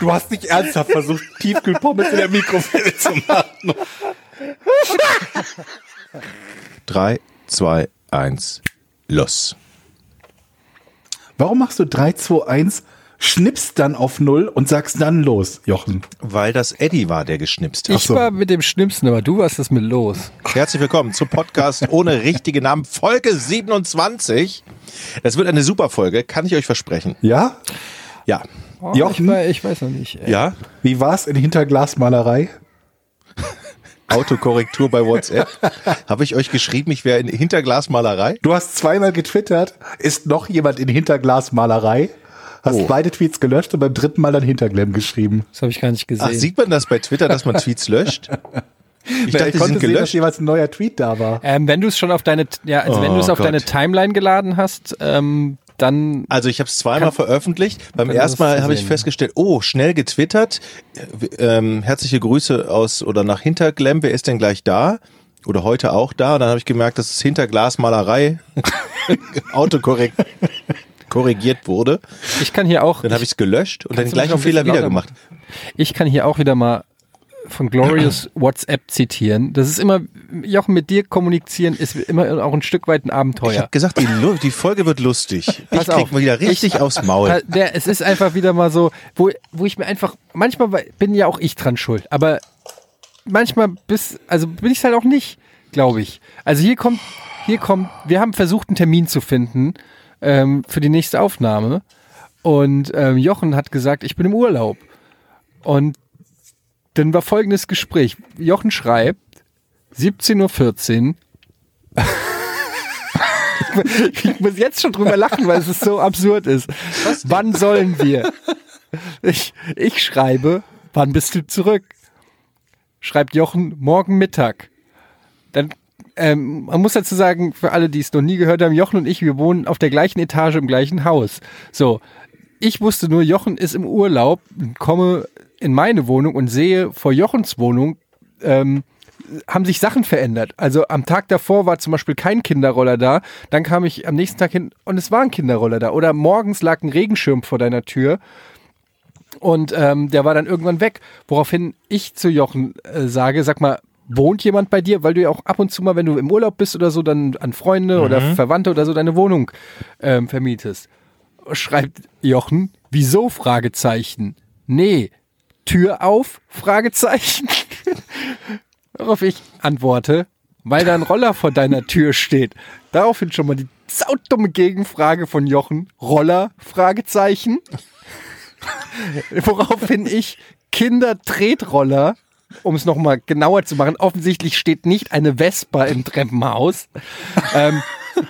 Du hast nicht ernsthaft versucht, Tiefkühlpommes in der Mikrowelle zu machen. 3, 2, 1. Los. Warum machst du 3, 2, 1, schnippst dann auf 0 und sagst dann los, Jochen? Weil das Eddie war, der geschnipst hat. Ich war mit dem Schnippsen, aber du warst das mit los. Herzlich willkommen zum Podcast ohne richtige Namen, Folge 27. Das wird eine super Folge, kann ich euch versprechen. Ja? Ja. Oh, Jochen? Ich, weiß, ich weiß noch nicht. ey. Ja? Wie war's in Hinterglasmalerei? Autokorrektur bei WhatsApp. Habe ich euch geschrieben, ich wäre in Hinterglasmalerei? Du hast zweimal getwittert, ist noch jemand in Hinterglasmalerei? Hast Oh. beide Tweets gelöscht und beim dritten Mal dann Hinterglam geschrieben. Das habe ich gar nicht gesehen. Ach, sieht man das bei Twitter, dass man Tweets löscht? Ich dachte, die konnte sind sehen, dass gelöscht. jeweils ein neuer Tweet da war. ähm, wenn du es schon auf deine, ja, also wenn Oh du es auf Gott. deine Timeline geladen hast, ähm, dann Also ich habe es zweimal veröffentlicht. Beim ersten Mal habe ich festgestellt, oh, schnell getwittert. Ähm, herzliche Grüße aus oder nach Hinterglemm. Wer ist denn gleich da? Oder heute auch da? Und dann habe ich gemerkt, dass es Hinterglasmalerei autokorrekt korrigiert wurde. ich kann hier auch, Dann habe ich es gelöscht und dann gleich noch Fehler wieder gemacht. ich kann hier auch wieder mal von Glorious WhatsApp zitieren. Das ist immer, Jochen, mit dir kommunizieren ist immer auch ein Stück weit ein Ich Abenteuer. habe gesagt, die, die Folge wird lustig. Ich Pass krieg auf. mal wieder richtig Ich- aufs Maul. Äh, Der, es ist einfach wieder mal so, wo, wo ich mir einfach, manchmal bin ja auch ich dran schuld, aber manchmal bis, also bin ich halt auch nicht, glaube ich. Also hier kommt, hier kommt, wir haben versucht, einen Termin zu finden ähm, für die nächste Aufnahme und ähm, Jochen hat gesagt, ich bin im Urlaub und dann war folgendes Gespräch. Jochen schreibt, 17.14 Uhr. ich muss jetzt schon drüber lachen, weil es so absurd ist. Wann sollen wir? Ich, ich schreibe, wann bist du zurück? Schreibt Jochen, morgen Mittag. Dann, ähm, man muss dazu sagen, für alle, die es noch nie gehört haben, Jochen und ich, wir wohnen auf der gleichen Etage im gleichen Haus. So, ich wusste nur, Jochen ist im Urlaub, komme in meine Wohnung und sehe vor Jochens Wohnung, ähm, haben sich Sachen verändert. Also am Tag davor war zum Beispiel kein Kinderroller da, dann kam ich am nächsten Tag hin und es war ein Kinderroller da. Oder morgens lag ein Regenschirm vor deiner Tür und ähm, der war dann irgendwann weg. Woraufhin ich zu Jochen äh, sage, sag mal, wohnt jemand bei dir? Weil du ja auch ab und zu mal, wenn du im Urlaub bist oder so, dann an Freunde oder Verwandte oder so deine Wohnung ähm, vermietest. Schreibt Jochen, wieso? Fragezeichen. Nee, Tür auf? Fragezeichen. Worauf ich antworte, weil da ein Roller vor deiner Tür steht. Daraufhin schon mal die saudumme Gegenfrage von Jochen. Roller? Fragezeichen. Woraufhin ich Kindertretroller, um es nochmal genauer zu machen, offensichtlich steht nicht eine Vespa im Treppenhaus. ähm,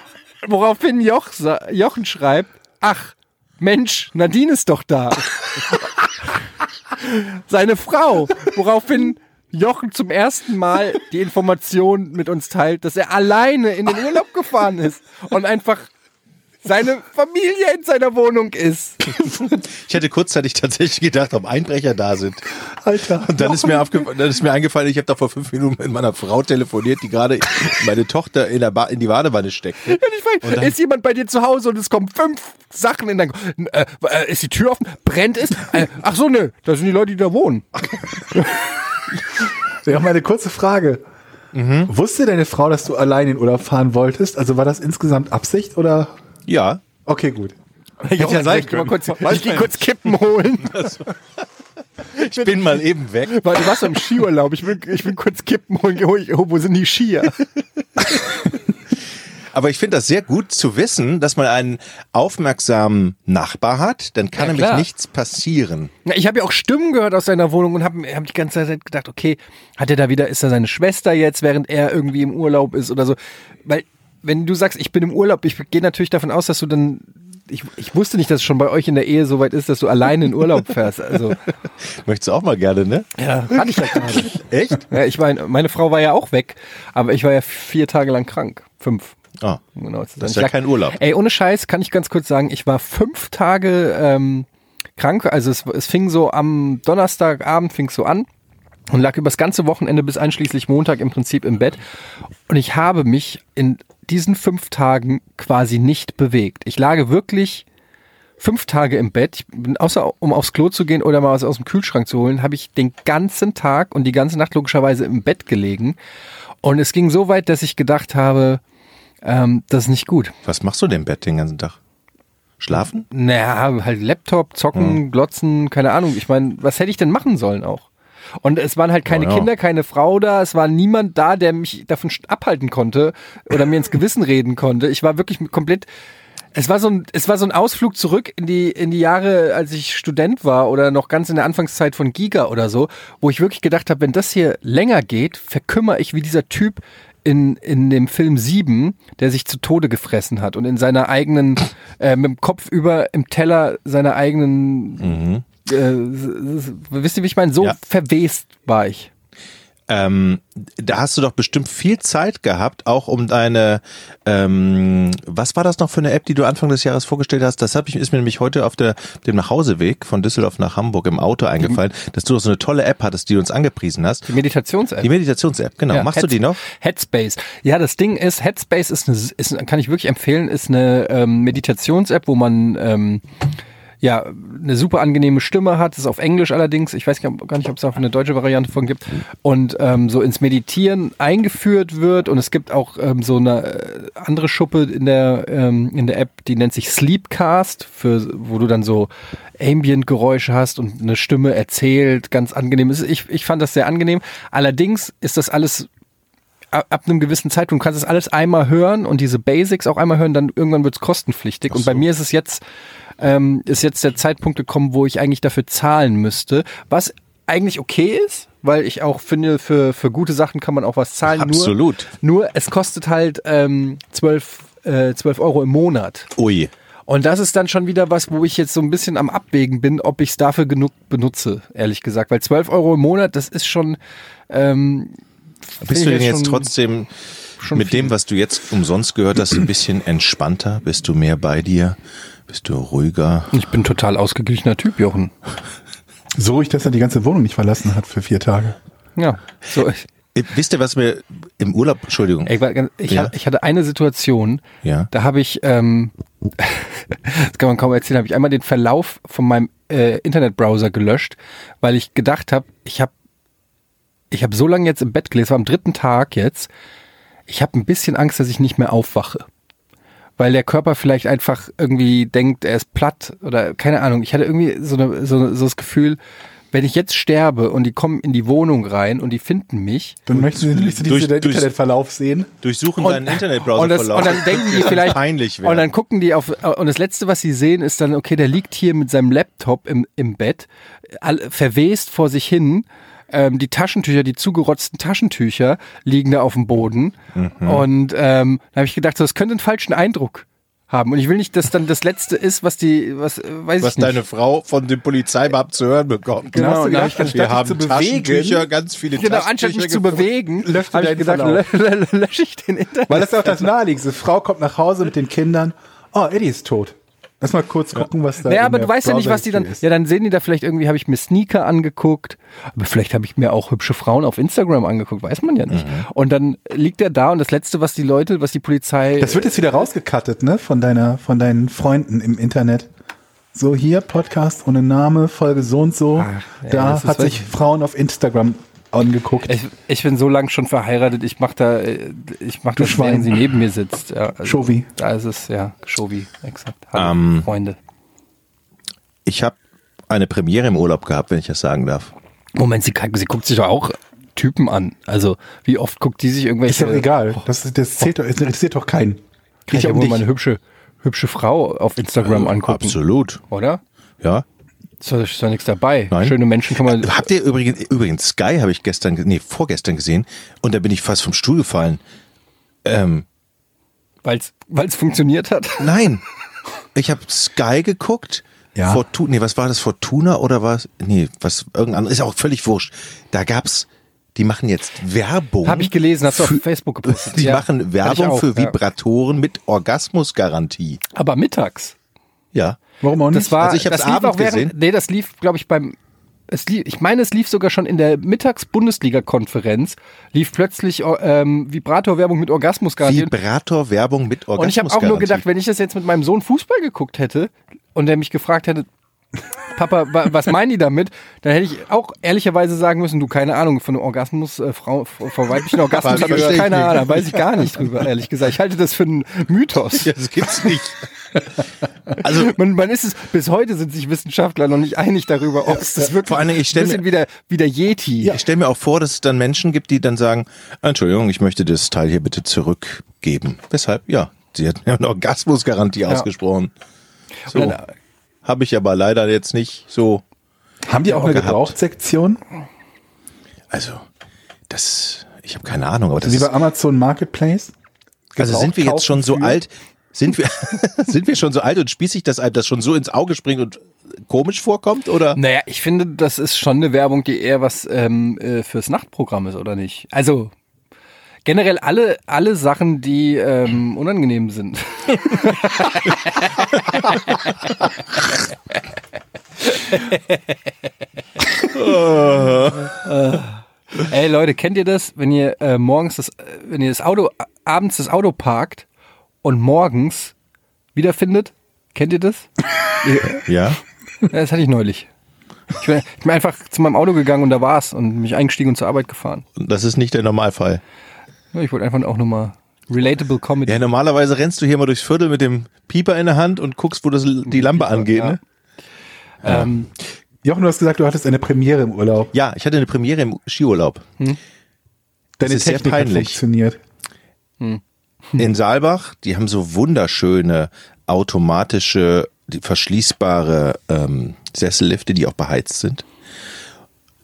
woraufhin Joch, Jochen schreibt, ach, Mensch, Nadine ist doch da. Seine Frau. Woraufhin Jochen zum ersten Mal die Information mit uns teilt, dass er alleine in den Urlaub gefahren ist und einfach seine Familie in seiner Wohnung ist. Ich hätte kurzzeitig tatsächlich gedacht, ob Einbrecher da sind. Alter. Und dann ist mir, dann ist mir eingefallen, ich habe da vor fünf Minuten mit meiner Frau telefoniert, die gerade meine Tochter in, der ba in die Badewanne steckt. Ich ist jemand bei dir zu Hause und es kommen fünf Sachen in dein... Äh, äh, ist die Tür offen? Brennt es? Äh, ach so, nö, das sind die Leute, die da wohnen. Wir haben eine kurze Frage. Wusste deine Frau, dass du allein in Urlaub fahren wolltest? Also war das insgesamt Absicht oder? Ja. Okay, gut. Hätte ja sein können. Kurz, ich gehe kurz Kippen holen. Ich bin mal eben weg. Weil du warst im Skiurlaub. Ich will, ich will kurz Kippen holen. Oh, ich- wo sind die Skier? Aber ich finde das sehr gut zu wissen, dass man einen aufmerksamen Nachbar hat, dann kann Ja, nämlich klar. nichts passieren. Na, ich habe ja auch Stimmen gehört aus seiner Wohnung und habe hab die ganze Zeit gedacht, okay, hat er da wieder, ist da seine Schwester jetzt, während er irgendwie im Urlaub ist oder so? Weil, wenn du sagst, ich bin im Urlaub, ich gehe natürlich davon aus, dass du dann ich, ich wusste nicht, dass es schon bei euch in der Ehe so weit ist, dass du alleine in Urlaub fährst. Also, Möchtest du auch mal gerne, ne? ja, hatte ich ja gerade. Echt? Ja, ich war, meine Frau war ja auch weg, aber ich war ja vier Tage lang krank. Fünf. Ah, Genau das ist Ich ja lag- kein Urlaub. Ey, ohne Scheiß kann ich ganz kurz sagen, ich war fünf Tage ähm, krank. Also es, es fing so am Donnerstagabend fing so an und lag übers ganze Wochenende bis einschließlich Montag im Prinzip im Bett. Und ich habe mich in diesen fünf Tagen quasi nicht bewegt. Ich lag wirklich fünf Tage im Bett. Außer um aufs Klo zu gehen oder mal was aus dem Kühlschrank zu holen, habe ich den ganzen Tag und die ganze Nacht logischerweise im Bett gelegen. Und es ging so weit, dass ich gedacht habe, ähm, das ist nicht gut. Was machst du denn im Bett den ganzen Tag? Schlafen? Naja, halt Laptop, zocken, glotzen, keine Ahnung. Ich meine, was hätte ich denn machen sollen auch? Und es waren halt keine Ja, ja. Kinder, keine Frau da, es war niemand da, der mich davon abhalten konnte oder mir ins Gewissen reden konnte. Ich war wirklich komplett. Es war so ein, es war so ein Ausflug zurück in die, in die Jahre, als ich Student war oder noch ganz in der Anfangszeit von Giga oder so, wo ich wirklich gedacht habe, wenn das hier länger geht, verkümmere ich wie dieser Typ in, in dem Film 7, der sich zu Tode gefressen hat und in seiner eigenen, äh, mit dem Kopf über im Teller seiner eigenen, äh, wisst ihr, wie ich meine? So Ja. verwest war ich. Ähm, da hast du doch bestimmt viel Zeit gehabt, auch um deine, ähm, was war das noch für eine App, die du Anfang des Jahres vorgestellt hast? Das hab ich, ist mir nämlich heute auf der, dem Nachhauseweg von Düsseldorf nach Hamburg im Auto eingefallen, dass du doch so eine tolle App hattest, die du uns angepriesen hast. Die Meditations-App. Die Meditations-App, genau. Ja, Machst du Heads- die noch? Headspace. Ja, das Ding ist, Headspace ist eine, ist, kann ich wirklich empfehlen, ist eine ähm, Meditations-App, wo man ähm, ja eine super angenehme Stimme hat. Das ist auf Englisch allerdings. Ich weiß gar nicht, ob es auch eine deutsche Variante von gibt. Und ähm, so ins Meditieren eingeführt wird. Und es gibt auch ähm, so eine äh, andere Schuppe in der ähm, in der App, die nennt sich Sleepcast, für wo du dann so Ambient-Geräusche hast und eine Stimme erzählt, ganz angenehm. Ich, ich fand das sehr angenehm. Allerdings ist das alles ab einem gewissen Zeitpunkt, du kannst das alles einmal hören und diese Basics auch einmal hören, dann irgendwann wird es kostenpflichtig. Und bei mir ist es jetzt, ähm, ist jetzt der Zeitpunkt gekommen, wo ich eigentlich dafür zahlen müsste, was eigentlich okay ist, weil ich auch finde, für, für gute Sachen kann man auch was zahlen. Absolut. Nur, nur es kostet halt ähm, 12, äh, 12 Euro im Monat. Ui. Und das ist dann schon wieder was, wo ich jetzt so ein bisschen am Abwägen bin, ob ich es dafür genug benutze, ehrlich gesagt. Weil 12 Euro im Monat, das ist schon. Ähm, Bist du denn jetzt trotzdem schon mit viel. dem, was du jetzt umsonst gehört hast, ein bisschen entspannter? Bist du mehr bei dir? Bist du ruhiger? Ich bin total ausgeglichener Typ, Jochen. So ruhig, dass er die ganze Wohnung nicht verlassen hat für vier Tage. Ja. So, ich, Äh, Wisst ihr, was mir im Urlaub, Entschuldigung, ich, war ich, Ja. hatte, ich hatte eine Situation, Ja. da habe ich, ähm, das kann man kaum erzählen, habe ich einmal den Verlauf von meinem äh, Internetbrowser gelöscht, weil ich gedacht habe, ich habe ich habe so lange jetzt im Bett gelesen, es war am dritten Tag jetzt, ich habe ein bisschen Angst, dass ich nicht mehr aufwache. Weil der Körper vielleicht einfach irgendwie denkt, er ist platt oder keine Ahnung. Ich hatte irgendwie so, eine, so, so das Gefühl, wenn ich jetzt sterbe und die kommen in die Wohnung rein und die finden mich, Dann möchten Sie nicht Durch- diesen durch- Internetverlauf sehen. durchsuchen deinen Internetbrowser und, das, und dann denken die vielleicht peinlich und dann gucken die auf und das letzte was sie sehen ist dann okay der liegt hier mit seinem Laptop im, im Bett all, verwest vor sich hin ähm, die Taschentücher die zugerotzten Taschentücher liegen da auf dem Boden Mhm. und ähm, da habe ich gedacht so, das könnte einen falschen Eindruck haben und ich will nicht dass dann das letzte ist was die was äh, weiß was ich nicht deine Frau von dem Polizeibeamten zu hören bekommt. Genau, hab gedacht, Wir anstatt haben zu bewegen, Taschentücher, ganz viele Genau, anstatt Taschentücher mich zu bewegen, habe ich lö- lösche ich den Internet. Weil das ist ja auch das Naheliegendste. Frau kommt nach Hause mit den Kindern. Oh, Eddie ist tot. Lass mal kurz gucken, was da Naja, aber du weißt ja nicht, was die dann. Ist. Ja, dann sehen die da vielleicht irgendwie, habe ich mir Sneaker angeguckt, aber vielleicht habe ich mir auch hübsche Frauen auf Instagram angeguckt, weiß man ja nicht. Mhm. Und dann liegt er da und das Letzte, was die Leute, was die Polizei. Das wird jetzt wieder rausgekattet, ne? Von deiner, von deinen Freunden im Internet. So hier, Podcast ohne Name, Folge so und so. Ach, ja, da hat sich Frauen auf Instagram angeguckt. ich, ich bin so lang schon verheiratet, ich mach da, äh, ich mach Du das, Schwein. während sie neben mir sitzt. Ja, also, Shovi. Da ist es, ja, Shovi, exakt. Hallo, Ähm, Freunde. Ich habe eine Premiere im Urlaub gehabt, wenn ich das sagen darf. Moment, sie, sie guckt sich doch auch Typen an. Also, wie oft guckt die sich irgendwelche. ist doch egal. Das, das zählt doch, es interessiert doch keinen. Kann ich ja ja um wohl dich. mal eine hübsche, hübsche Frau auf Instagram angucken. Absolut. Oder? Ja. Ist doch, ist doch nichts dabei. Nein. Schöne Menschen kann man. Habt ihr übrigens, übrigens Sky habe ich gestern, ge- nee, vorgestern gesehen und da bin ich fast vom Stuhl gefallen. Ähm, Weil es funktioniert hat. nein. ich habe Sky geguckt. Ja. Fortuna, nee, was war das? Fortuna oder was? Nee, was irgendein anderes. Ist auch völlig wurscht. Da gab's, die machen jetzt Werbung. Habe ich gelesen, hast du auf Facebook gepostet. Die Ja, machen Werbung auch, für ja. Vibratoren mit Orgasmusgarantie. Aber mittags. Ja. Warum auch nicht? Das war, Also ich lief Abend auch während, gesehen. nee, das lief, glaube ich, beim, es lief, ich meine, es lief sogar schon in der Mittags-Bundesliga-Konferenz, lief plötzlich ähm, Vibrator-Werbung mit Orgasmusgarantie. Vibrator-Werbung mit Und ich habe auch nur Orgasmusgarantie. gedacht, wenn ich das jetzt mit meinem Sohn Fußball geguckt hätte und der mich gefragt hätte, Papa, wa- was meinen die damit? Dann hätte ich auch ehrlicherweise sagen müssen, du, keine Ahnung, von einem Orgasmus, äh, Frau, vor weiblichen Orgasmus habe ich keine nicht. Ahnung, weiß ich gar nicht drüber, ehrlich gesagt. Ich halte das für einen Mythos. Ja, das gibt's nicht. Also, Man, man ist es, bis heute sind sich Wissenschaftler noch nicht einig darüber, ob es das wirklich Vor allen Dingen, ich stell ein bisschen mir- wie der, wie der Yeti. ich stelle mir auch vor, dass es dann Menschen gibt, die dann sagen, Entschuldigung, ich möchte das Teil hier bitte zurückgeben. Weshalb? Ja, sie hat mir eine Orgasmusgarantie ausgesprochen. So. Dann, Habe ich aber leider jetzt nicht so. Haben die auch eine gehabt. Gebrauchtsektion? Also, das, ich habe keine Ahnung, aber das Wie ist, bei Amazon Marketplace? also sind wir jetzt schon so kaufen alt, sind wir, sind wir schon so alt und spießig, dass einem das schon so ins Auge springt und komisch vorkommt, oder? Naja, ich finde, das ist schon eine Werbung, die eher was ähm, äh, fürs Nachtprogramm ist, oder nicht? Also generell alle, alle Sachen, die ähm, unangenehm sind. Ey Leute, kennt ihr das, wenn ihr äh, morgens das, wenn ihr das Auto, abends das Auto parkt und morgens wiederfindet? Kennt ihr das? Ja. Das hatte ich neulich. Ich bin, ich bin einfach zu meinem Auto gegangen und da war's und mich eingestiegen und zur Arbeit gefahren. Das ist nicht der Normalfall. Ja, ich wollte einfach auch nochmal relatable Comedy. Ja, normalerweise rennst du hier mal durchs Viertel mit dem Pieper in der Hand und guckst, wo das, die Lampe angeht, ja. ne? ähm, Jochen, du hast gesagt, du hattest eine Premiere im Urlaub. Ja, ich hatte eine Premiere im Skiurlaub. Deine ist sehr Technik hat peinlich. funktioniert. In Saalbach, die haben so wunderschöne automatische, die verschließbare ähm, Sessellifte, die auch beheizt sind.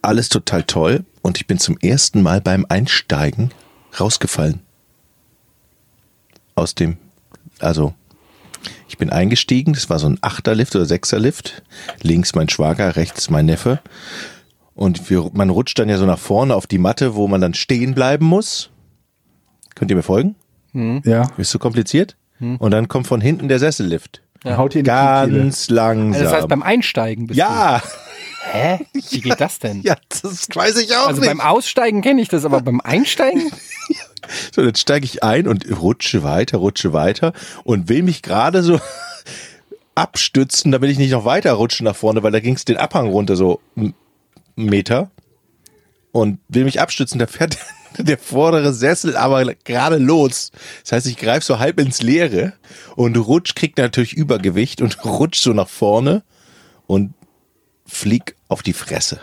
Alles total toll. Und ich bin zum ersten Mal beim Einsteigen rausgefallen. Aus dem, also ich bin eingestiegen, das war so ein Achterlift oder Sechserlift. Links mein Schwager, rechts mein Neffe. Und wir, man rutscht dann ja so nach vorne auf die Matte, wo man dann stehen bleiben muss. Könnt ihr mir folgen? Ja. Ist so kompliziert? Und dann kommt von hinten der Sessellift. Haut dir in die. Ganz langsam. also das heißt, beim Einsteigen bist ja, du. Hä? Wie geht das denn? ja, das weiß ich auch also nicht. beim Aussteigen kenne ich das, aber beim Einsteigen? So, dann steige ich ein und rutsche weiter, rutsche weiter und will mich gerade so abstützen, damit ich nicht noch weiter rutsche nach vorne, weil da ging es den Abhang runter, so einen Meter. Und will mich abstützen, da fährt der vordere Sessel aber gerade los. Das heißt, ich greife so halb ins Leere und rutsch, kriegt natürlich Übergewicht und rutsch so nach vorne und flieg auf die Fresse.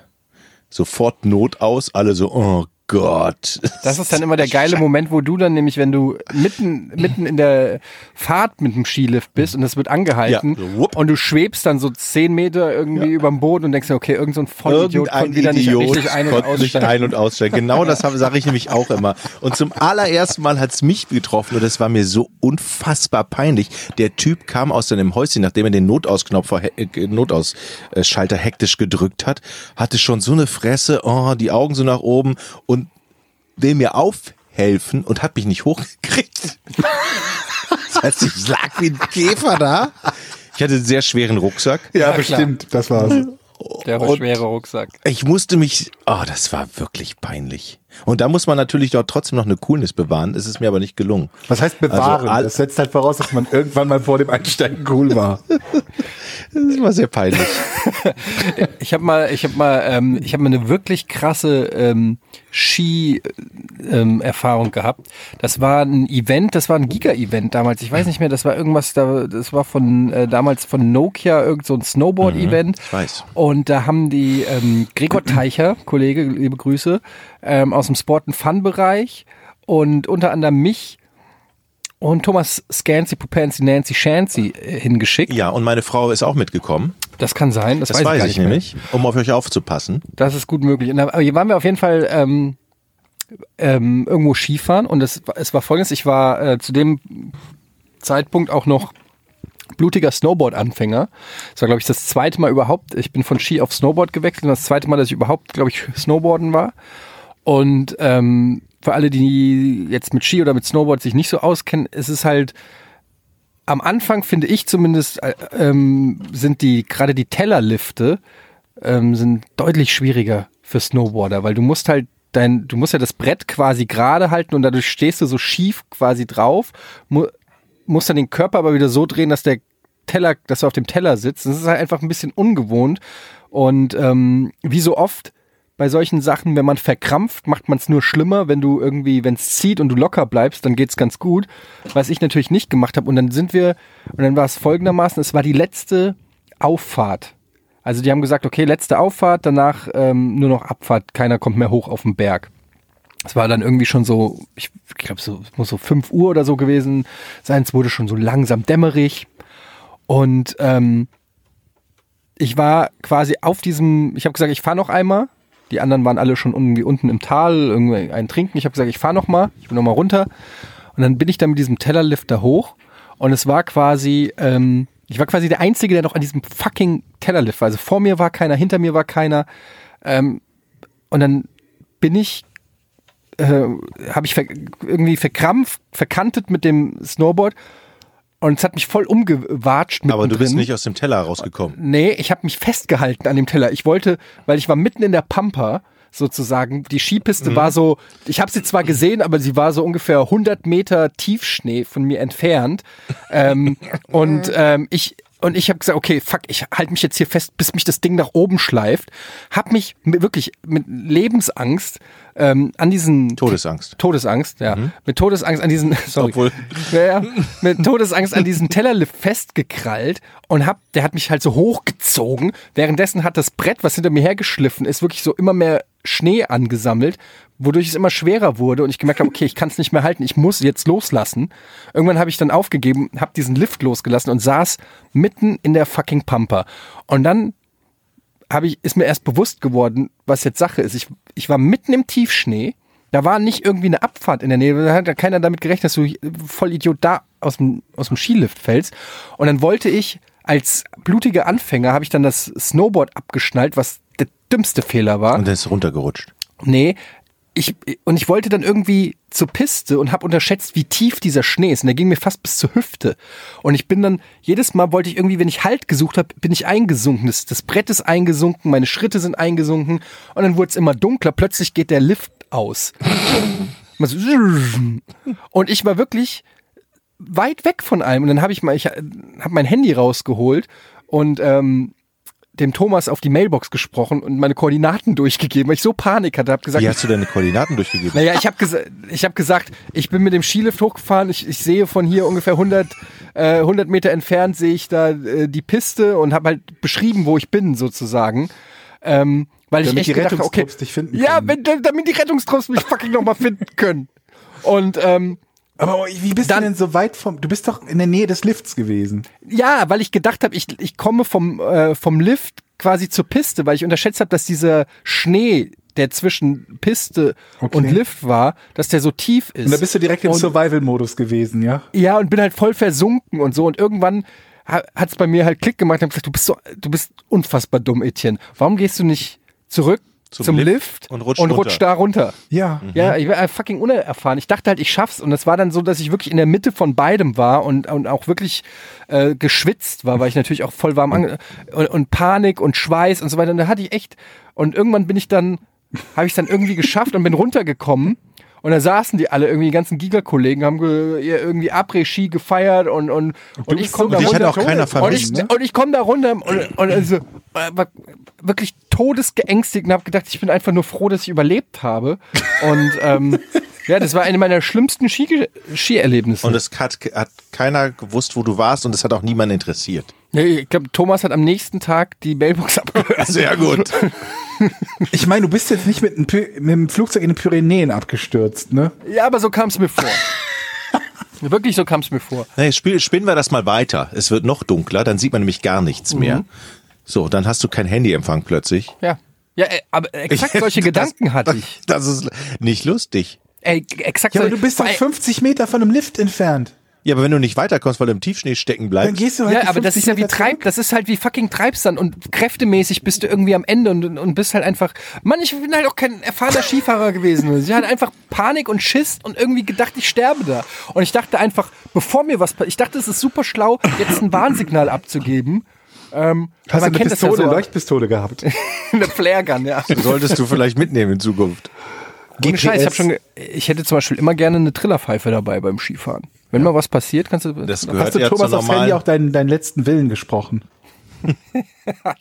Sofort Not aus, alle so, oh Gott. Das ist dann immer der geile Moment, wo du dann nämlich, wenn du mitten, mitten in der Fahrt mit dem Skilift bist und es wird angehalten Ja, so und du schwebst dann so zehn Meter irgendwie überm Boden und denkst dir, okay, irgend so ein Vollidiot Irgendein konnte wieder Idiot nicht richtig ein- und aussteigen. ein- und aussteigen. Genau das sage ich nämlich auch immer. Und zum allerersten Mal hat's mich getroffen und das war mir so unfassbar peinlich. Der Typ kam aus seinem Häuschen, nachdem er den Notausknopf, äh, Notausschalter hektisch gedrückt hat, hatte schon so eine Fresse, oh, die Augen so nach oben und will mir aufhelfen und hat mich nicht hochgekriegt. Das heißt, ich lag wie ein Käfer da. Ich hatte einen sehr schweren Rucksack. Ja, klar. bestimmt. Das war's. Der Und- schwere Rucksack. Ich musste mich, oh, das war wirklich peinlich. Und da muss man natürlich doch trotzdem noch eine Coolness bewahren. Es ist mir aber nicht gelungen. Was heißt bewahren? Also das setzt halt voraus, dass man irgendwann mal vor dem Einsteigen cool war. Das war sehr peinlich. Ich habe mal, ich habe mal, ähm, ich habe mal eine wirklich krasse ähm, Ski-Erfahrung gehabt. Das war ein Event, das war ein Giga-Event damals. Ich weiß nicht mehr, das war irgendwas, da, das war von äh, damals von Nokia irgend so ein Snowboard-Event. ich weiß. Und da haben die ähm, Gregor Teicher, Kollege, liebe Grüße, ähm, aus dem Sport and Fun-Bereich und unter anderem mich und Thomas Scancy, Pupancy, Nancy Shancy äh, hingeschickt. Ja, und meine Frau ist auch mitgekommen. Das kann sein, das, Das, weiß, weiß, ich ich nicht mehr. nämlich, um auf euch aufzupassen. Das ist gut möglich. Und da, aber hier waren wir auf jeden Fall ähm, ähm, irgendwo Skifahren und es, war- es war folgendes, ich war äh, zu dem Zeitpunkt auch noch blutiger Snowboard-Anfänger. Das war, glaube ich, das zweite Mal überhaupt. Ich bin von Ski auf Snowboard gewechselt und das zweite Mal, dass ich überhaupt, glaube ich, Snowboarden war. Und ähm, für alle, die jetzt mit Ski oder mit Snowboard sich nicht so auskennen, es ist halt am Anfang finde ich zumindest äh, ähm, sind die gerade die Tellerlifte ähm, sind deutlich schwieriger für Snowboarder, weil du musst halt dein du musst ja das Brett quasi gerade halten und dadurch stehst du so schief quasi drauf, mu musst dann den Körper aber wieder so drehen, dass der Teller, dass du auf dem Teller sitzt. Das ist halt einfach ein bisschen ungewohnt und ähm, wie so oft bei solchen Sachen, wenn man verkrampft, macht man es nur schlimmer. Wenn du irgendwie, wenn es zieht und du locker bleibst, dann geht's ganz gut. Was ich natürlich nicht gemacht habe. Und dann sind wir, und dann war es folgendermaßen, es war die letzte Auffahrt. Also die haben gesagt, okay, letzte Auffahrt, danach ähm, nur noch Abfahrt, keiner kommt mehr hoch auf den Berg. Es war dann irgendwie schon so, ich glaube, so, es muss so 5 Uhr oder so gewesen sein. Es wurde schon so langsam dämmerig. Und ähm, ich war quasi auf diesem, ich habe gesagt, ich fahre noch einmal. Die anderen waren alle schon irgendwie unten im Tal, irgendwie ein Trinken. Ich habe gesagt, ich fahre noch mal, ich bin noch mal runter. Und dann bin ich dann mit diesem Tellerlift da hoch. Und es war quasi, ähm, ich war quasi der Einzige, der noch an diesem fucking Tellerlift war. Also vor mir war keiner, hinter mir war keiner. Ähm, und dann bin ich, äh, habe ich ver irgendwie verkrampft, verkantet mit dem Snowboard und es hat mich voll umgewatscht. Aber du bist mittendrin. nicht aus dem Teller rausgekommen. Nee, ich habe mich festgehalten an dem Teller. Ich wollte, weil ich war mitten in der Pampa sozusagen. Die Skipiste war so, ich habe sie zwar gesehen, aber sie war so ungefähr 100 Meter Tiefschnee von mir entfernt. Ähm, und ähm, ich und ich habe gesagt, okay, fuck, ich halte mich jetzt hier fest, bis mich das Ding nach oben schleift. Hab mich wirklich mit Lebensangst ähm, an diesen Todesangst. Todesangst, ja. Mit Todesangst an diesen, sorry. Obwohl- Ja, ja, mit Todesangst an diesen Tellerlift festgekrallt und hab, der hat mich halt so hochgezogen. Währenddessen hat das Brett, was hinter mir hergeschliffen ist, wirklich so immer mehr Schnee angesammelt, wodurch es immer schwerer wurde und ich gemerkt habe, okay, ich kann es nicht mehr halten, ich muss jetzt loslassen. Irgendwann habe ich dann aufgegeben, habe diesen Lift losgelassen und saß mitten in der fucking Pampa. Und dann habe ich, ist mir erst bewusst geworden, was jetzt Sache ist. Ich, ich war mitten im Tiefschnee. Da war nicht irgendwie eine Abfahrt in der Nähe. Da hat ja keiner damit gerechnet, dass du voll Idiot da aus dem, aus dem Skilift fällst. Und dann wollte ich, als blutiger Anfänger, habe ich dann das Snowboard abgeschnallt, was dümmste Fehler war. Und dann ist runtergerutscht. Nee, ich, und ich wollte dann irgendwie zur Piste und habe unterschätzt, wie tief dieser Schnee ist. Und der ging mir fast bis zur Hüfte. Und ich bin dann, jedes Mal wollte ich irgendwie, wenn ich Halt gesucht habe, bin ich eingesunken. Das, das Brett ist eingesunken, meine Schritte sind eingesunken. Und dann wurde es immer dunkler. Plötzlich geht der Lift aus. Und ich war wirklich weit weg von allem. Und dann habe ich mal, ich habe mein Handy rausgeholt und ähm, dem Thomas auf die Mailbox gesprochen und meine Koordinaten durchgegeben, weil ich so Panik hatte, habe gesagt, Wie hast du deine Koordinaten durchgegeben? naja, ich habe gesa ich hab gesagt, ich bin mit dem Skilift hochgefahren, ich, ich sehe von hier ungefähr 100, äh, 100 Meter entfernt, sehe ich da äh, die Piste und habe halt beschrieben, wo ich bin sozusagen. Ähm, weil Damit ich die echt gedacht habe, okay, Rettungstrupps dich finden ja, können. wenn, damit die Rettungstrupps mich fucking nochmal finden können. Und ähm, Aber wie bist Dann- du denn so weit vom, du bist doch in der Nähe des Lifts gewesen. Ja, weil ich gedacht habe, ich, ich komme vom, äh, vom Lift quasi zur Piste, weil ich unterschätzt habe, dass dieser Schnee, der zwischen Piste Okay. und Lift war, dass der so tief ist. Und da bist du direkt im Survival-Modus gewesen, ja? Ja, und bin halt voll versunken und so. Und irgendwann ha- hat's bei mir halt Klick gemacht und hab gesagt, du bist so, du bist unfassbar dumm, Etienne. Warum gehst du nicht zurück Zum zum, Lift Lift, und rutscht und runter? rutscht da runter? Ja. Ja, ich war fucking unerfahren. Ich dachte halt, ich schaff's. Und es war dann so, dass ich wirklich in der Mitte von beidem war und, und auch wirklich äh, geschwitzt war, weil ich natürlich auch voll warm ange und, und Panik und Schweiß und so weiter. Und da hatte ich echt. Und irgendwann bin ich dann, habe ich dann irgendwie geschafft und bin runtergekommen. Und da saßen die alle, irgendwie die ganzen Giga-Kollegen, haben ge ihr irgendwie Après-Ski gefeiert und, und, und, ich bist komme da Dich hat runter. auch keiner und ich, vermisst. ne? und ich komme da runter und, und also, äh, war wirklich todesgeängstigt und habe gedacht, ich bin einfach nur froh, dass ich überlebt habe. Und ähm, ja, das war eine meiner schlimmsten Ski Skierlebnisse. Und es hat, hat keiner gewusst, wo du warst und es hat auch niemand interessiert. Nee, ich glaube, Thomas hat am nächsten Tag die Mailbox abgehört. Sehr gut. Ich meine, du bist jetzt nicht mit, einem mit dem Flugzeug in den Pyrenäen abgestürzt, ne? Ja, aber so kam es mir vor. Wirklich, so kam es mir vor. Nee, spiel, spinnen wir das mal weiter. Es wird noch dunkler, dann sieht man nämlich gar nichts mehr. Mhm. So, dann hast du kein Handyempfang plötzlich. Ja. Ja, äh, aber exakt solche Das- Gedanken hatte ich. Das ist nicht lustig. Ey, exakt Ja, aber du bist doch Ey, 50 Meter von einem Lift entfernt. Ja, aber wenn du nicht weiterkommst, weil du im Tiefschnee stecken Dann bleibst. gehst du halt Ja, aber das 50 ist ja wie Treib, das ist halt wie fucking Treibsand und kräftemäßig bist du irgendwie am Ende und, und bist halt einfach, Mann, ich bin halt auch kein erfahrener Skifahrer gewesen. Ich hatte einfach Panik und Schiss und irgendwie gedacht, ich sterbe da. Und ich dachte einfach, bevor mir was passiert, ich dachte, es ist super schlau, jetzt ein Warnsignal abzugeben. Ähm, Hast du eine kennt Pistole, das ja so, Leuchtpistole gehabt? eine Flaregun, ja. Solltest du vielleicht mitnehmen in Zukunft. Ohne Scheiß, ich, hab schon, ich hätte zum Beispiel immer gerne eine Trillerpfeife dabei beim Skifahren. Wenn mal was passiert, kannst du. Das Hast gehört du ja Thomas aufs Handy auch deinen, deinen letzten Willen gesprochen?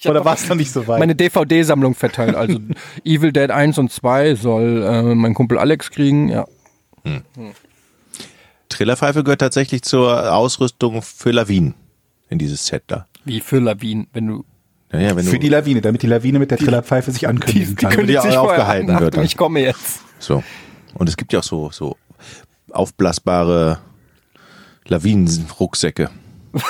Oder war es noch nicht so weit? meine DVD-Sammlung verteilt. Also Evil Dead 1 und 2 soll äh, mein Kumpel Alex kriegen, ja. Trillerpfeife gehört tatsächlich zur Ausrüstung für Lawinen in dieses Set da. Wie für Lawinen, wenn du. Naja, wenn Für du, die Lawine, damit die Lawine mit der Trillerpfeife sich ankündigen kann. können- die auch aufgehalten wird dann. Ich komme jetzt. so. Und es gibt ja auch so, so aufblasbare Lawinenrucksäcke.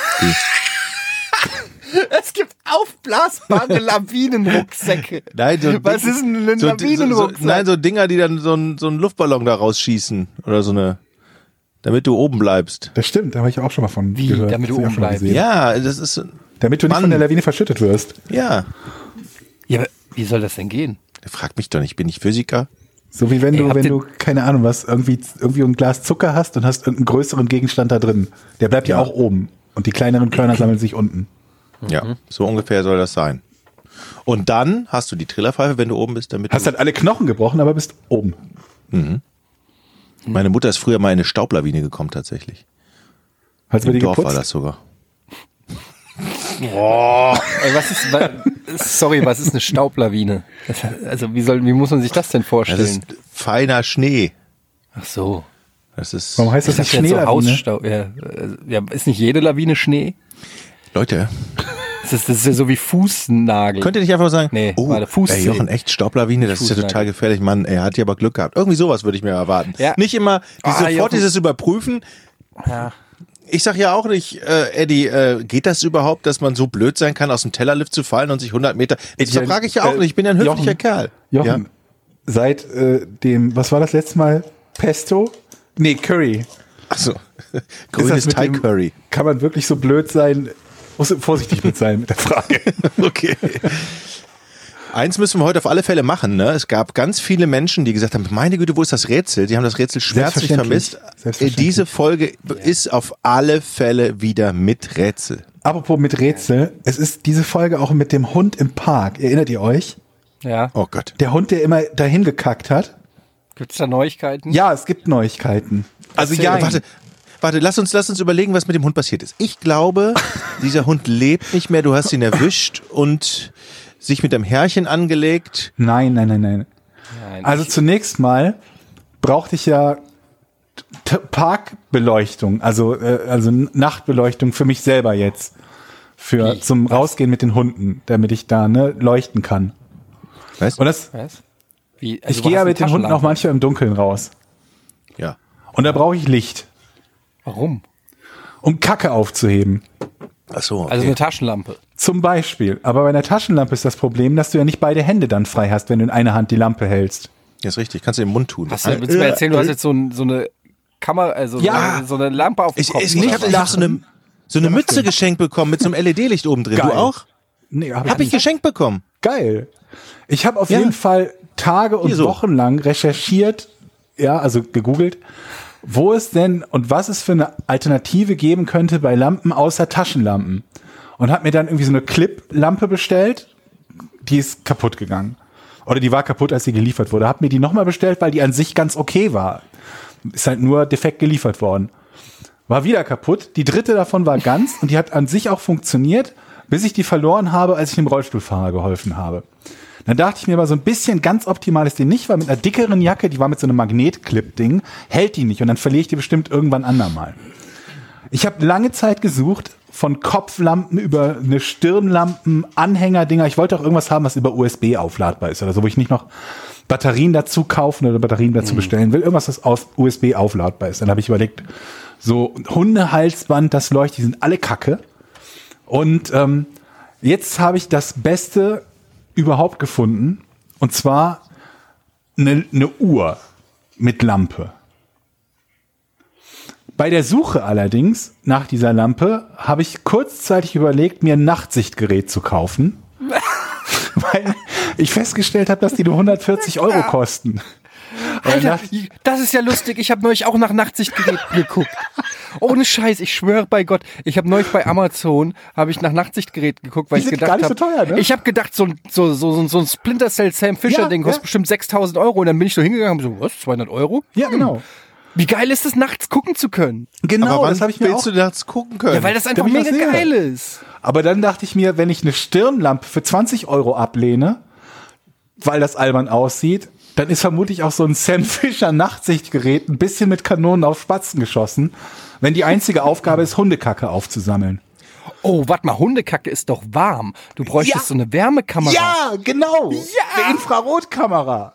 Es gibt aufblasbare Lawinenrucksäcke. Nein, so Was ist denn ein so, Lawinenrucksack? So, nein, so Dinger, die dann so, ein, so einen Luftballon da rausschießen. Oder so eine, damit du oben bleibst. Das stimmt, da habe ich auch schon mal von Wie, gehört. damit du oben bleibst? Ja, das ist, Damit du nicht Mann. von der Lawine verschüttet wirst. ja. Ja, aber wie soll das denn gehen? Frag mich doch nicht, bin ich Physiker? So wie wenn du, wenn du, keine Ahnung, was, irgendwie, irgendwie ein Glas Zucker hast und hast irgendeinen größeren Gegenstand da drin. Der bleibt ja, Ja. auch oben. Und die kleineren Körner sammeln sich unten. Ja, so ungefähr soll das sein. Und dann hast du die Trillerpfeife, wenn du oben bist, damit Hast du, halt alle Knochen gebrochen, aber bist oben. Meine Mutter ist früher mal in eine Staublawine gekommen, tatsächlich. Hast du Im Dorf war geputzt? das sogar. Ey, was ist, sorry, was ist eine Staublawine? Das, also wie soll, wie muss man sich das denn Das vorstellen? ist feiner Schnee. Ach so. Das ist, Warum heißt Ich das nicht so Schneelawine? Hausstau. Ja, äh, ja, ist nicht jede Lawine Schnee? Leute, Das ist, das ist ja so wie Fußnagel. könnt ihr nicht einfach sagen, Nee, oh, warte, ey, Jochen, echt Staublawine, das ist ja Fußnagel. total gefährlich. Mann, er hat ja aber Glück gehabt. Irgendwie sowas würde ich mir erwarten. Ja. Nicht immer die Ah, sofort Jochen. dieses Überprüfen. Ja. Ich sag ja auch nicht, äh, Eddie, äh, geht das überhaupt, dass man so blöd sein kann, aus dem Tellerlift zu fallen und sich 100 Meter... Das frage ich ja auch äh, nicht, ich bin ja ein höflicher Jochen, Kerl. Jochen, seit äh, dem, was war das letzte Mal? Pesto? Nee, Curry. Achso, grünes Thai dem- Curry. Kann man wirklich so blöd sein? Muss vorsichtig mit sein mit der Frage. Okay. Eins müssen wir heute auf alle Fälle machen. Ne? Es gab ganz viele Menschen, die gesagt haben, meine Güte, wo ist das Rätsel? Die haben das Rätsel schmerzlich vermisst. Selbstverständlich. Diese Folge ist auf alle Fälle wieder mit Rätsel. Apropos mit Rätsel, es ist diese Folge auch mit dem Hund im Park. Erinnert ihr euch? Ja. Oh Gott. Der Hund, der immer dahin gekackt hat. Gibt es da Neuigkeiten? Ja, es gibt Neuigkeiten. Also Erzähl, ja, warte, warte, lass uns, lass uns überlegen, was mit dem Hund passiert ist. Ich glaube, dieser Hund lebt nicht mehr. Du hast ihn erwischt und sich mit einem Härchen angelegt. Nein, nein, nein, nein. Nein. Also zunächst mal brauchte ich ja T- Parkbeleuchtung, also äh, also Nachtbeleuchtung für mich selber jetzt, für Wie? zum Rausgehen mit den Hunden, damit ich da ne leuchten kann. Weißt Und das, Was? Wie? ich Also, gehe du ja mit den Hunden auch manchmal im Dunkeln raus. Ja. Und da brauche ich Licht, Warum? um Kacke aufzuheben. Ach so, okay. Also eine Taschenlampe. Zum Beispiel. Aber bei einer Taschenlampe ist das Problem, dass du ja nicht beide Hände dann frei hast, wenn du in einer Hand die Lampe hältst. ja, ist richtig. Kannst du im Mund tun. Hast du, willst du mir erzählen, du hast jetzt so, ein, so eine Kamera, also Ja. so, so eine Lampe auf dem Ich, Kopf. ich, ich habe so eine, so eine Mütze geschenkt bekommen mit so einem LED-Licht oben drin. Geil. Du auch? Nee, hab Hab ich nicht. geschenkt bekommen. Geil. Ich habe auf Ja. jeden Fall Tage und so. Wochen lang recherchiert, ja, also gegoogelt, wo es denn und was es für eine Alternative geben könnte bei Lampen außer Taschenlampen. Und habe mir dann irgendwie so eine Clip-Lampe bestellt, die ist kaputt gegangen. Oder die war kaputt, als sie geliefert wurde. Hab mir die nochmal bestellt, weil die an sich ganz okay war. Ist halt nur defekt geliefert worden. War wieder kaputt. Die dritte davon war ganz und die hat an sich auch funktioniert, bis ich die verloren habe, als ich dem Rollstuhlfahrer geholfen habe. Dann dachte ich mir aber so ein bisschen ganz optimal ist die nicht, weil mit einer dickeren Jacke, die war mit so einem Magnetclip-Ding, hält die nicht und dann verliere ich die bestimmt irgendwann andermal. Ich habe lange Zeit gesucht, von Kopflampen über eine Stirnlampen, Anhängerdinger. Ich wollte auch irgendwas haben, was über USB aufladbar ist oder so, wo ich nicht noch Batterien dazu kaufen oder Batterien dazu bestellen will. Irgendwas, was aus USB aufladbar ist. Dann habe ich überlegt, so Hundehalsband, das leuchtet, die sind alle Kacke. Und ähm, jetzt habe ich das Beste überhaupt gefunden. Und zwar eine, eine Uhr mit Lampe. Bei der Suche allerdings nach dieser Lampe habe ich kurzzeitig überlegt, mir ein Nachtsichtgerät zu kaufen. weil ich festgestellt habe, dass die nur 140 Euro kosten. Alter, das ist ja lustig. Ich habe neulich auch nach Nachtsichtgeräten geguckt. Ohne Scheiß, ich schwöre bei Gott. Ich habe neulich bei Amazon habe ich nach Nachtsichtgeräten geguckt, weil Die ich sind gedacht gar habe, nicht so teuer, ne? ich habe gedacht, so ein so so so, so ein Splinter Cell Sam Fisher Ja, Ding kostet ja. bestimmt 6000 Euro und dann bin ich so hingegangen, und so was 200 Euro? ja, genau. Wie geil ist es nachts gucken zu können? Genau, Aber wann das habe ich mir willst auch du das gucken können? Ja, weil das einfach mega das geil ist. Aber dann dachte ich mir, wenn ich eine Stirnlampe für 20 Euro ablehne, weil das albern aussieht, dann ist vermutlich auch so ein Sam Fisher Nachtsichtgerät ein bisschen mit Kanonen auf Spatzen geschossen, wenn die einzige Aufgabe ist, Hundekacke aufzusammeln. Oh, warte mal, Hundekacke ist doch warm. Du bräuchtest Ja. so eine Wärmekamera. Ja, genau. Ja. Eine Infrarotkamera.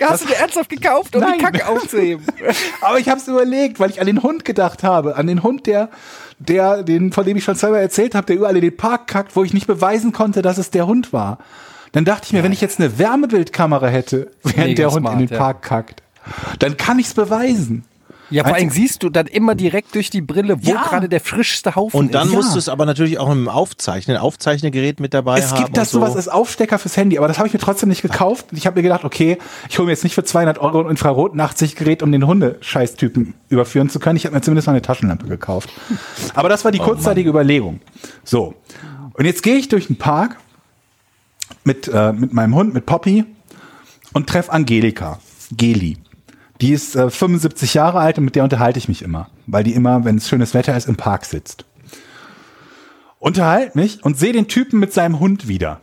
Hast du dir ernsthaft gekauft, um Nein. die Kacke aufzuheben? Aber ich habe es überlegt, weil ich an den Hund gedacht habe, an den Hund, der, der, den, von dem ich schon selber erzählt habe, der überall in den Park kackt, wo ich nicht beweisen konnte, dass es der Hund war. Dann dachte ich mir, wenn ich jetzt eine Wärmebildkamera hätte, während Mega der Hund smart, in den ja. Park kackt, dann kann ich's beweisen. Ja, vor allem siehst du dann immer direkt durch die Brille, wo Ja. gerade der frischste Haufen und dann ist. musst du es aber natürlich auch im Aufzeichnen, Aufzeichnergerät mit dabei Es haben. gibt das und so. sowas als Aufstecker fürs Handy, aber das habe ich mir trotzdem nicht gekauft. Ich habe mir gedacht, okay, ich hole mir jetzt nicht für 200 Euro ein Infrarot-Nachtsichtgerät, um den Hundescheißtypen überführen zu können. Ich habe mir zumindest mal eine Taschenlampe gekauft. Aber das war die kurzzeitige Überlegung. So. Und jetzt gehe ich durch den Park mit, äh, mit meinem Hund, mit Poppy und treffe Angelika, Geli. Die ist äh, 75 Jahre alt und mit der unterhalte ich mich immer, weil die immer, wenn es schönes Wetter ist, im Park sitzt. Unterhalte mich und sehe den Typen mit seinem Hund wieder.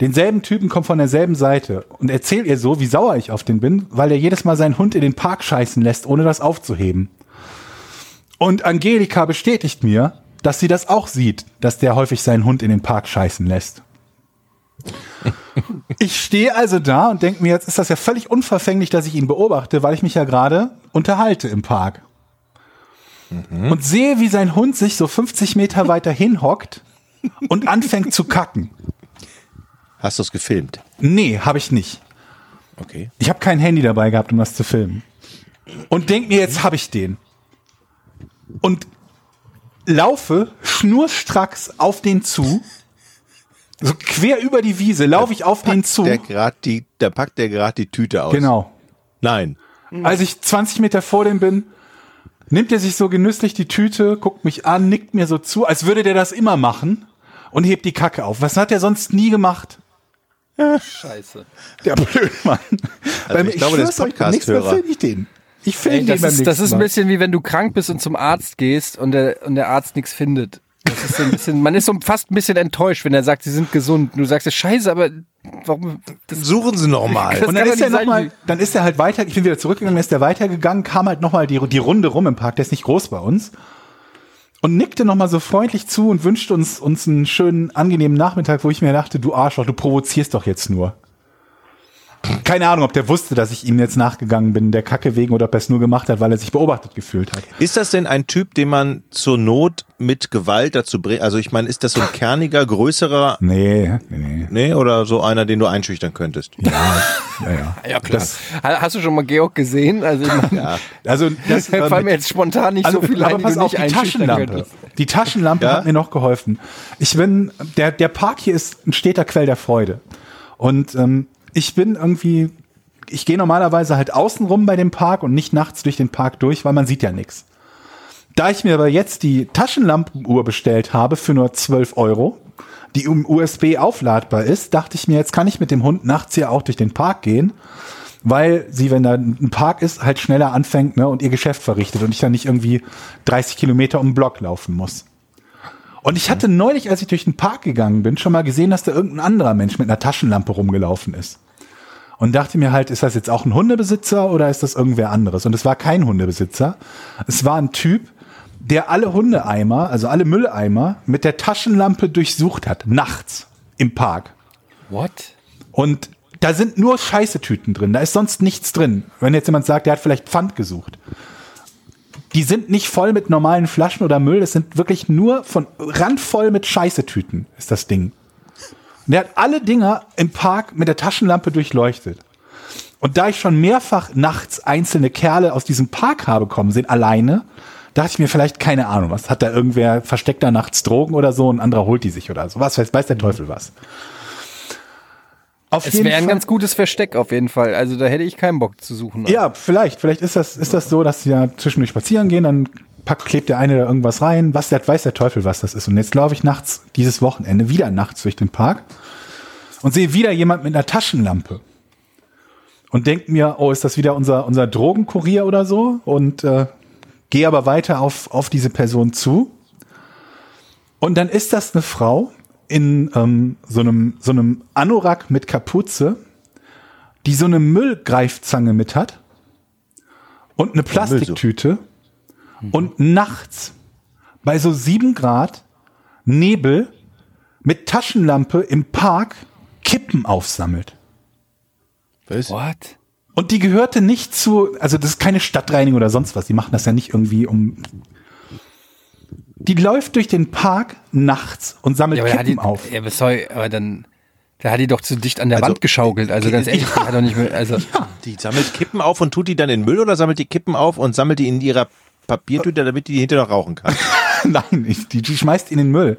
Denselben Typen kommt von derselben Seite und erzählt ihr so, wie sauer ich auf den bin, weil er jedes Mal seinen Hund in den Park scheißen lässt, ohne das aufzuheben. Und Angelika bestätigt mir, dass sie das auch sieht, dass der häufig seinen Hund in den Park scheißen lässt. Ich stehe also da und denke mir, jetzt ist das ja völlig unverfänglich, dass ich ihn beobachte, weil ich mich ja gerade unterhalte im Park. Und sehe, wie sein Hund sich so 50 Meter weiter hinhockt und anfängt zu kacken. Hast du es gefilmt? Nee, habe ich nicht. Okay. Ich habe kein Handy dabei gehabt, um das zu filmen. Und denk mir, jetzt habe ich den. Und laufe schnurstracks auf den zu. So quer über die Wiese laufe ich auf den zu. Der grad die, da packt der gerade die Tüte aus. Genau. Nein. Als ich 20 Meter vor dem bin, nimmt er sich so genüsslich die Tüte, guckt mich an, nickt mir so zu, als würde der das immer machen und hebt die Kacke auf. Was hat er sonst nie gemacht? Scheiße. Der Blödmann. Beim- ich glaube, beim nächsten Mal Podcast-Hörer. ich den. Ich film Ey, den das, ist, das ist ein bisschen wie wenn du krank bist und zum Arzt gehst und der, und der Arzt nichts findet. Das ist so ein bisschen, man ist so fast ein bisschen enttäuscht, wenn er sagt, sie sind gesund. Und du sagst, ja, scheiße, aber warum? Das, Suchen Sie noch mal. Das Und dann ist er noch mal, dann ist er halt weiter, ich bin wieder zurückgegangen, ist er weitergegangen, kam halt nochmal die, die Runde rum im Park, der ist nicht groß bei uns. Und nickte nochmal so freundlich zu und wünschte uns, uns einen schönen, angenehmen Nachmittag, wo ich mir dachte, du Arschloch, du provozierst doch jetzt nur. Keine Ahnung, ob der wusste, dass ich ihm jetzt nachgegangen bin, der Kacke wegen, oder ob er es nur gemacht hat, weil er sich beobachtet gefühlt hat. Ist das denn ein Typ, den man zur Not mit Gewalt dazu bringt? Also ich meine, ist das so ein kerniger, größerer, Nee, nee, nee. nee, oder so einer, den du einschüchtern könntest? Ja, ja. ja, klar. Das, Ha- Hast du schon mal Georg gesehen? Also, ich meine, also, das fallen mir jetzt spontan nicht so viele aber ein, die pass du auf, nicht die einschüchtern Taschenlampe. könntest. Die Taschenlampe Ja? hat mir noch geholfen. Ich bin, der, der Park hier ist ein steter Quell der Freude. Und ähm, ich bin irgendwie, ich gehe normalerweise halt außen rum bei dem Park und nicht nachts durch den Park durch, weil man sieht ja nichts. Da ich mir aber jetzt die Taschenlampenuhr bestellt habe für nur 12 Euro, die um USB aufladbar ist, dachte ich mir, jetzt kann ich mit dem Hund nachts hier auch durch den Park gehen, weil sie, wenn da ein Park ist, halt schneller anfängt ne, und ihr Geschäft verrichtet und ich dann nicht irgendwie 30 Kilometer um den Block laufen muss. Und ich hatte neulich, als ich durch den Park gegangen bin, schon mal gesehen, dass da irgendein anderer Mensch mit einer Taschenlampe rumgelaufen ist. Und dachte mir halt, ist das jetzt auch ein Hundebesitzer oder ist das irgendwer anderes? Und es war kein Hundebesitzer. Es war ein Typ, der alle Hundeeimer, also alle Mülleimer, mit der Taschenlampe durchsucht hat, nachts im Park. What? Und da sind nur Scheißetüten drin, da ist sonst nichts drin. Wenn jetzt jemand sagt, der hat vielleicht Pfand gesucht. Die sind nicht voll mit normalen Flaschen oder Müll, das sind wirklich nur von randvoll mit Scheißetüten, ist das Ding. Und der hat alle Dinger im Park mit der Taschenlampe durchleuchtet. Und da ich schon mehrfach nachts einzelne Kerle aus diesem Park habe kommen sehen, alleine, dachte ich mir vielleicht, keine Ahnung, was hat da irgendwer versteckt da nachts Drogen oder so, ein anderer holt die sich oder so. Was weiß, weiß der Teufel was. Auf Es jeden wäre ein Fall- ganz gutes Versteck auf jeden Fall. Also da hätte ich keinen Bock zu suchen. Ja, vielleicht. Vielleicht ist das, ist das so, dass sie ja zwischendurch spazieren gehen, dann packt, klebt der eine da irgendwas rein. Was der, weiß der Teufel, was das ist. Und jetzt laufe ich nachts, dieses Wochenende, wieder nachts durch den Park und sehe wieder jemand mit einer Taschenlampe. Und denke mir, oh, ist das wieder unser, unser Drogenkurier oder so? Und äh, gehe aber weiter auf, auf diese Person zu. Und dann ist das eine Frau in ähm, so einem, so einem Anorak mit Kapuze, die so eine Müllgreifzange mit hat und eine Plastiktüte und nachts bei so sieben Grad Nebel mit Taschenlampe im Park Kippen aufsammelt. Was? What? Und die gehörte nicht zu, also das ist keine Stadtreinigung oder sonst was. Die machen das ja nicht irgendwie um. Die läuft durch den Park nachts und sammelt Ja, aber, hat die, Kippen auf. ja, aber, sorry, aber dann, da hat die doch zu dicht an der Also, Wand geschaukelt. Also ganz ehrlich, die hat doch nicht mehr, also, Die sammelt Kippen auf und tut die dann in Müll oder sammelt die Kippen auf und sammelt die in ihrer Papiertüte, damit die die hinterher noch rauchen kann? Nein, ich, die, die schmeißt ihn in den Müll.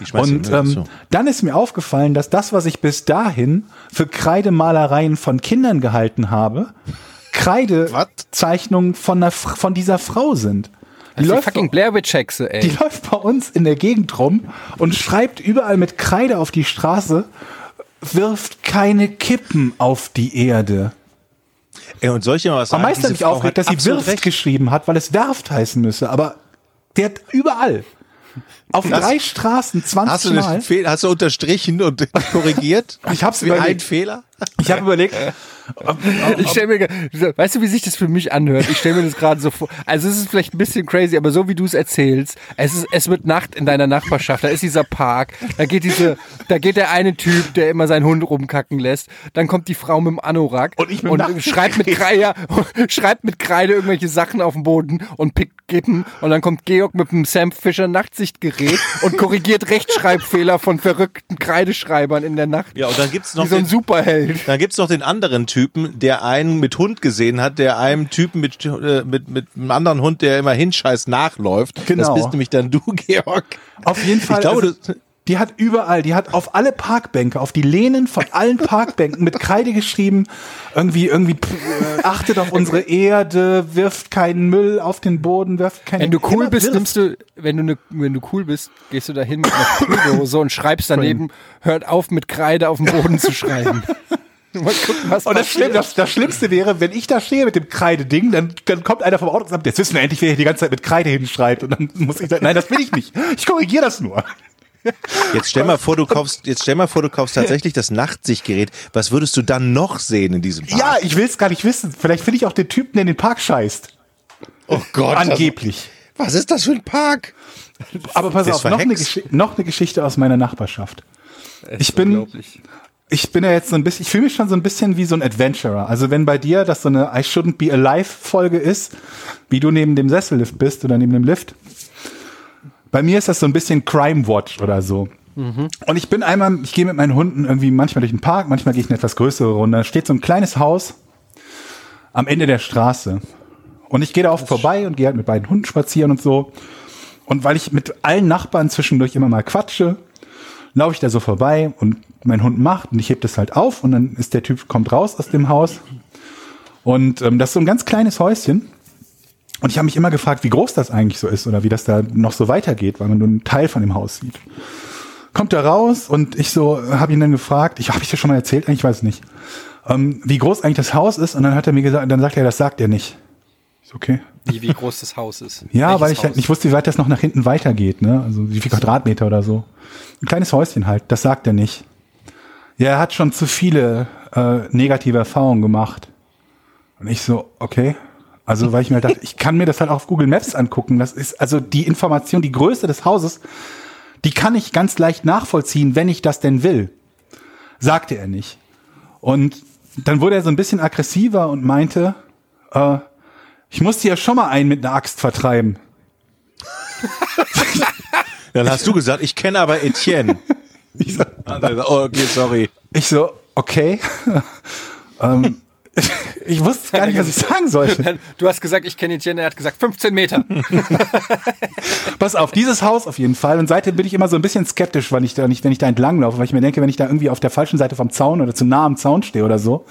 Die schmeißt in und den Müll, ähm, so. dann ist mir aufgefallen, dass das, was ich bis dahin für Kreidemalereien von Kindern gehalten habe, Kreidezeichnungen von, einer, von dieser Frau sind. Die die läuft, fucking Blair Witch Hexe, ey. die läuft bei uns in der Gegend rum und schreibt überall mit Kreide auf die Straße, wirft keine Kippen auf die Erde. Ey, und mal was Am meisten mich aufgeregt, hat dass sie wirft recht. geschrieben hat, weil es werft heißen müsse. Aber der hat überall. Auf Das- drei Straßen 20 Hast du, Mal. Fehl, hast du unterstrichen und korrigiert? Ich hab's Wie ein überlegt. Fehler? Ich habe überlegt, Ich stell mir, weißt du, wie sich das für mich anhört? Ich stelle mir das gerade so vor. Also es ist vielleicht ein bisschen crazy, aber so wie du es erzählst, es ist, es wird Nacht in deiner Nachbarschaft. Da ist dieser Park, da geht diese, da geht der eine Typ, der immer seinen Hund rumkacken lässt. Dann kommt die Frau mit dem Anorak Und ich mit und schreibt mit Kreide, schreibt mit Kreide irgendwelche Sachen auf den Boden und pickt Kippen. Und dann kommt Georg mit dem Sam Fischer Nachtsichtgerät und korrigiert Rechtschreibfehler von verrückten Kreideschreibern in der Nacht. Ja, und dann gibt's noch Wie so ein den- Superheld. Dann gibt's noch den anderen Typen, der einen mit Hund gesehen hat, der einem Typen mit, äh, mit, mit einem anderen Hund, der immer hinscheißt, nachläuft. Genau. Das bist nämlich dann du, Georg. auf jeden Fall. Ich glaube, also, die hat überall, die hat auf alle Parkbänke, auf die Lehnen von allen Parkbänken mit Kreide geschrieben, irgendwie, irgendwie, pff, äh, achtet auf unsere Erde, wirft keinen Müll auf den Boden, wirft keine Wenn du cool immer bist, wirft. nimmst du, wenn du ne, wenn du cool bist, gehst du da hin mit einer Kühlhose und schreibst daneben, hört auf mit Kreide auf dem Boden zu schreiben. Mal gucken, was Und das. Schlimm, das, das Schlimmste wäre, wenn ich da stehe mit dem Kreideding, dann, dann kommt einer vom Auto und sagt, jetzt wissen wir endlich, wer hier die ganze Zeit mit Kreide hinschreibt. Und dann muss ich sagen, nein, das bin ich nicht. Ich korrigiere das nur. jetzt stell mal vor, du kaufst, jetzt stell mal vor, du kaufst tatsächlich das Nachtsichtgerät. Was würdest du dann noch sehen in diesem Park? Ja, ich will es gar nicht wissen. Vielleicht finde ich auch den Typen, der in den Park scheißt. oh Gott. Angeblich. Was ist das für ein Park? Aber pass auf, noch eine, noch eine Geschichte aus meiner Nachbarschaft. Ich bin. Ich bin ja jetzt so ein bisschen, ich fühle mich schon so ein bisschen wie so ein Adventurer. Also wenn bei dir das so eine I shouldn't be alive Folge ist, wie du neben dem Sessellift bist oder neben dem Lift. Bei mir ist das so ein bisschen Crime Watch oder so. Und ich bin einmal, ich gehe mit meinen Hunden irgendwie manchmal durch den Park, manchmal gehe ich eine etwas größere Runde. Da steht so ein kleines Haus am Ende der Straße. Und ich gehe da oft vorbei und gehe halt mit beiden Hunden spazieren und so. Und weil ich mit allen Nachbarn zwischendurch immer mal quatsche, laufe ich da so vorbei und mein Hund macht und ich heb das halt auf und dann ist der Typ, kommt raus aus dem Haus. Und ähm, das ist so ein ganz kleines Häuschen. Und ich habe mich immer gefragt, wie groß das eigentlich so ist oder wie das da noch so weitergeht, weil man nur einen Teil von dem Haus sieht. Kommt er raus und ich so habe ihn dann gefragt, ich habe ich dir schon mal erzählt, ich weiß es nicht, ähm, wie groß eigentlich das Haus ist und dann hat er mir gesagt, dann sagt er, das sagt er nicht. Ich so, okay. Wie, wie groß das Haus ist. Ja, Welches weil ich halt nicht wusste, wie weit das noch nach hinten weitergeht, ne? Also wie viel Quadratmeter oder so. Ein kleines Häuschen halt, das sagt er nicht. Ja, er hat schon zu viele äh, negative Erfahrungen gemacht. Und ich so, okay. Also, weil ich mir dachte, ich kann mir das halt auch auf Google Maps angucken. Das ist also die Information, die Größe des Hauses, die kann ich ganz leicht nachvollziehen, wenn ich das denn will. Sagte er nicht. Und dann wurde er so ein bisschen aggressiver und meinte, äh, ich musste ja schon mal einen mit einer Axt vertreiben. Dann hast du gesagt, ich kenne aber Etienne. Ich so, Und dann, oh, okay, sorry. ich so okay. ähm, Ich wusste gar nicht, was ich sagen sollte. Du hast gesagt, ich kenne Etienne, er hat gesagt 15 Meter. Pass auf, dieses Haus auf jeden Fall. Und seitdem bin ich immer so ein bisschen skeptisch, wenn ich da, nicht, wenn ich da entlanglaufe, weil ich mir denke, wenn ich da irgendwie auf der falschen Seite vom Zaun oder zu nah am Zaun stehe oder so,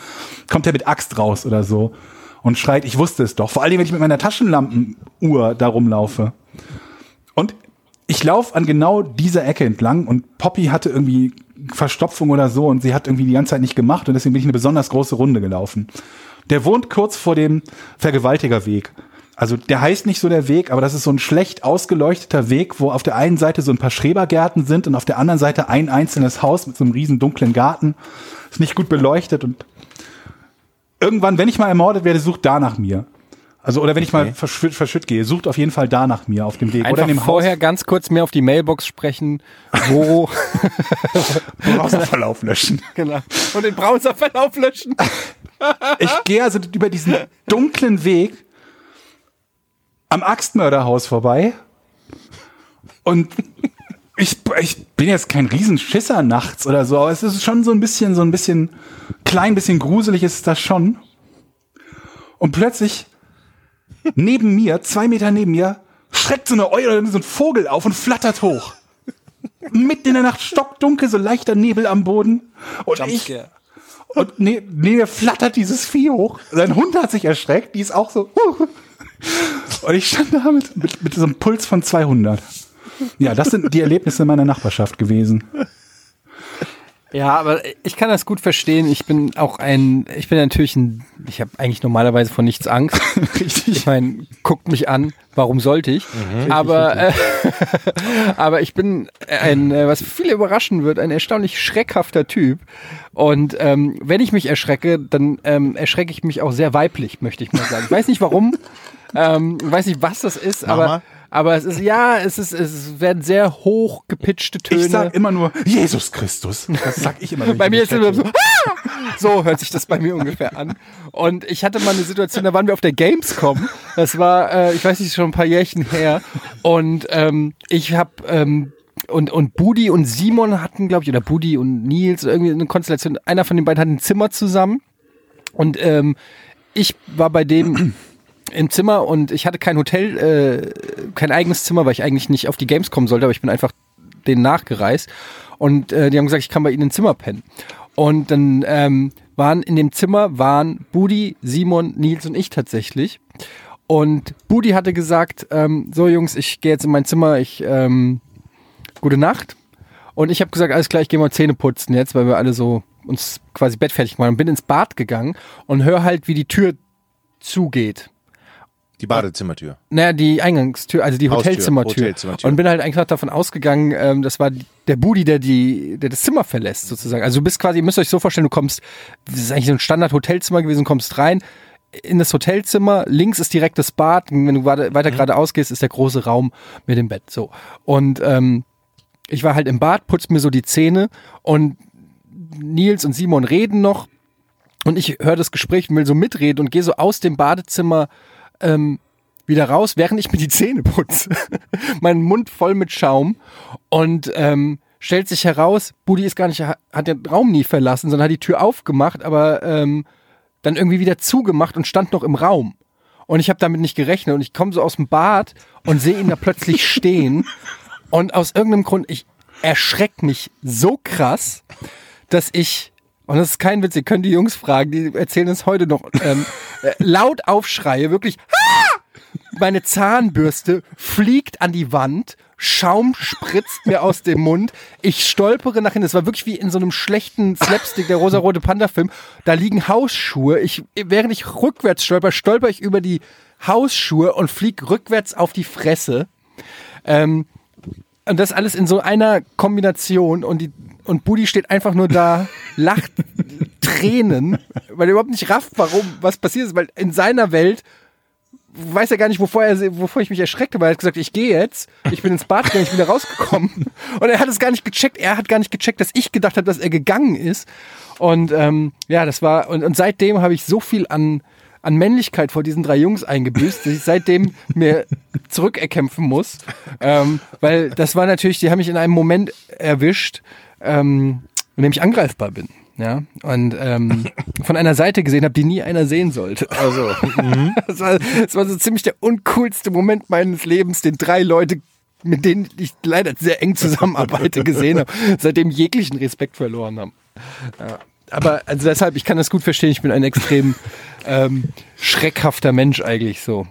kommt er mit Axt raus oder so und schreit, ich wusste es doch. Vor allem, wenn ich mit meiner Taschenlampenuhr da rumlaufe. Ich laufe an genau dieser Ecke entlang und Poppy hatte irgendwie Verstopfung oder so und sie hat irgendwie die ganze Zeit nicht gemacht und deswegen bin ich eine besonders große Runde gelaufen. Der wohnt kurz vor dem Vergewaltigerweg. Also der heißt nicht so der Weg, aber das ist so ein schlecht ausgeleuchteter Weg, wo auf der einen Seite so ein paar Schrebergärten sind und auf der anderen Seite ein einzelnes Haus mit so einem riesen dunklen Garten. Ist nicht gut beleuchtet und irgendwann, wenn ich mal ermordet werde, sucht da nach mir. Also oder wenn ich mal Okay. verschütt, verschütt gehe, sucht auf jeden Fall da nach mir auf dem Weg oder Einfach in dem vorher ganz kurz mehr auf die Mailbox sprechen, wo Haus Browserverlauf löschen. genau. und den Browserverlauf löschen. Ich gehe also über diesen dunklen Weg am Axtmörderhaus vorbei und ich, ich bin jetzt kein Riesenschisser nachts oder so, aber es ist schon so ein bisschen, so ein bisschen klein, bisschen gruselig ist das schon. Und plötzlich neben mir, zwei Meter neben mir, schreckt so eine Eule, so ein Vogel auf und flattert hoch. Mitten in der Nacht stockdunkel, so leichter Nebel am Boden. Und ich, Jumpscare. und ne, neben mir flattert dieses Vieh hoch. Sein Hund hat sich erschreckt, die ist auch so. Und ich stand da mit, mit, mit so einem Puls von 200. Ja, das sind die Erlebnisse meiner Nachbarschaft gewesen. Ja, aber ich kann das gut verstehen. Ich bin auch ein, ich bin natürlich ein, ich habe eigentlich normalerweise von nichts Angst. Richtig. Ich meine, guckt mich an, warum sollte ich? aber, äh, aber ich bin ein, äh, was viele überraschen wird, ein erstaunlich schreckhafter Typ. Und ähm, wenn ich mich erschrecke, dann ähm, erschrecke ich mich auch sehr weiblich, möchte ich mal sagen. Ich weiß nicht warum, ähm, ich weiß nicht, was das ist, Mach aber, mal. Aber es ist, ja, es ist, es werden sehr hoch gepitchte Töne. Ich sag immer nur Jesus Christus. Das sag ich immer. Bei mir ist es immer so. "Ah!" so hört sich das bei mir ungefähr an. Und ich hatte mal eine Situation, da waren wir auf der Gamescom. Das war, äh, ich weiß nicht, schon ein paar Jährchen her. Und ähm, ich habe ähm, und und Budi und Simon hatten, glaube ich, oder Budi und Nils irgendwie eine Konstellation. Einer von den beiden hat ein Zimmer zusammen. Und ähm, ich war bei dem im Zimmer und ich hatte kein Hotel, äh, kein eigenes Zimmer, weil ich eigentlich nicht auf die Games kommen sollte, aber ich bin einfach denen nachgereist. Und äh, die haben gesagt, ich kann bei ihnen im Zimmer pennen. Und dann ähm, waren in dem Zimmer waren Budi, Simon, Nils und ich tatsächlich. Und Budi hatte gesagt, ähm, so Jungs, ich gehe jetzt in mein Zimmer, ich ähm, gute Nacht. Und ich habe gesagt, alles klar, ich gehe mal Zähne putzen jetzt, weil wir alle so uns quasi bettfertig machen. Und bin ins Bad gegangen und höre halt, wie die Tür zugeht. Die Badezimmertür. Naja, die Eingangstür, also die Hotelzimmertür. Hotelzimmertür. Und bin halt einfach davon ausgegangen, ähm, das war der Budi, der die, der das Zimmer verlässt, sozusagen. Also du bist quasi, ihr müsst euch so vorstellen, du kommst, das ist eigentlich so ein Standard-Hotelzimmer gewesen, kommst rein in das Hotelzimmer, links ist direkt das Bad, wenn du weiter, weiter geradeaus gehst, ist der große Raum mit dem Bett. So. Und ähm, ich war halt im Bad, putz mir so die Zähne und Nils und Simon reden noch und ich höre das Gespräch und will so mitreden und gehe so aus dem Badezimmer ähm, wieder raus, während ich mir die Zähne putze. mein Mund voll mit Schaum und ähm, stellt sich heraus, Budi ist gar nicht, hat den Raum nie verlassen, sondern hat die Tür aufgemacht, aber ähm, dann irgendwie wieder zugemacht und stand noch im Raum. Und ich habe damit nicht gerechnet und ich komme so aus dem Bad und sehe ihn da plötzlich stehen und aus irgendeinem Grund, ich erschreck mich so krass, dass ich, und das ist kein Witz, ihr könnt die Jungs fragen, die erzählen es heute noch, ähm, äh, laut aufschreie, wirklich, "Ah!" meine Zahnbürste fliegt an die Wand, Schaum spritzt mir aus dem Mund, ich stolpere nach hinten, es war wirklich wie in so einem schlechten Slapstick, der rosarote Panda-Film, da liegen Hausschuhe, ich, während ich rückwärts stolper, stolper ich über die Hausschuhe und flieg rückwärts auf die Fresse. Ähm, und das alles in so einer Kombination und die und Budi steht einfach nur da, lacht Tränen, weil er überhaupt nicht rafft, warum, was passiert ist, weil in seiner Welt weiß er gar nicht, wovor, er, wovor ich mich erschrecke, weil er hat gesagt, ich gehe jetzt, ich bin ins Bad gegangen, ich bin wieder rausgekommen. Und er hat es gar nicht gecheckt, er hat gar nicht gecheckt, dass ich gedacht habe, dass er gegangen ist. Und ähm, ja, das war, und, und seitdem habe ich so viel an, an Männlichkeit vor diesen drei Jungs eingebüßt, dass ich seitdem mir zurückerkämpfen muss. Ähm, weil das war natürlich, die haben mich in einem Moment erwischt, ähm, in dem ich angreifbar bin. Ja, und ähm, von einer Seite gesehen habe, die nie einer sehen sollte. Also, Das war, das war so ziemlich der uncoolste Moment meines Lebens, den drei Leute, mit denen ich leider sehr eng zusammenarbeite, gesehen habe, seitdem jeglichen Respekt verloren haben. Ja. Aber also deshalb, ich kann das gut verstehen, ich bin ein extrem ähm, schreckhafter Mensch eigentlich so.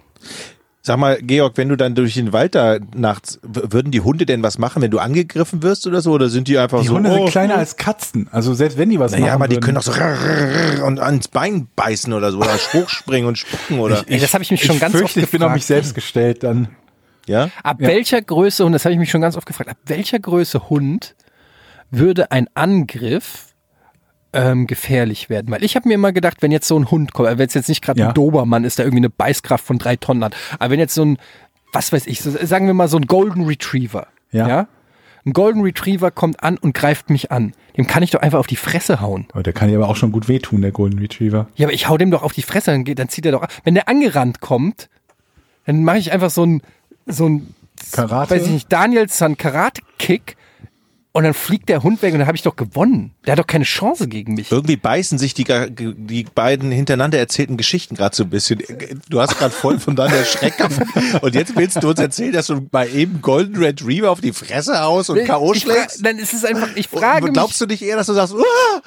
Sag mal, Georg, wenn du dann durch den Wald da nachts, würden die Hunde denn was machen, wenn du angegriffen wirst oder so? Oder sind die einfach Die so? Hunde oh, sind kleiner als Katzen. Also selbst wenn die was machen Naja, aber die würden. können doch so und ans Bein beißen oder so oder hochspringen und spucken oder Ey, das habe ich mich schon ich ganz fürchte, oft ich bin auf gefragt. mich selbst gestellt dann. ja. Ab welcher Größe, und das habe ich mich schon ganz oft gefragt, ab welcher Größe Hund würde ein Angriff ähm, gefährlich werden? Weil ich habe mir immer gedacht, wenn jetzt so ein Hund kommt, wenn es jetzt nicht gerade Ja. ein Dobermann ist, der irgendwie eine Beißkraft von drei Tonnen hat, aber wenn jetzt so ein, was weiß ich, so, sagen wir mal so ein Golden Retriever, Ja. ja? Ein Golden Retriever kommt an und greift mich an. Dem kann ich doch einfach auf die Fresse hauen. Oh, der kann dir aber auch schon gut wehtun, der Golden Retriever. Ja, aber ich hau dem doch auf die Fresse, dann, geht, dann zieht er doch ab. Wenn der angerannt kommt, dann mache ich einfach so ein, so ein, Karate? weiß ich nicht, Danielson Karate-Kick und dann fliegt der Hund weg und dann habe ich doch gewonnen. Der hat doch keine Chance gegen mich. Irgendwie beißen sich die, die beiden hintereinander erzählten Geschichten gerade so ein bisschen. Du hast gerade voll von deiner Schreckhaften und jetzt willst du uns erzählen, dass du bei eben Golden Retriever auf die Fresse haust und K.O. Schlägst? Dann ist es einfach, ich frage Und Glaubst mich. du nicht eher, dass du sagst, "Uah!"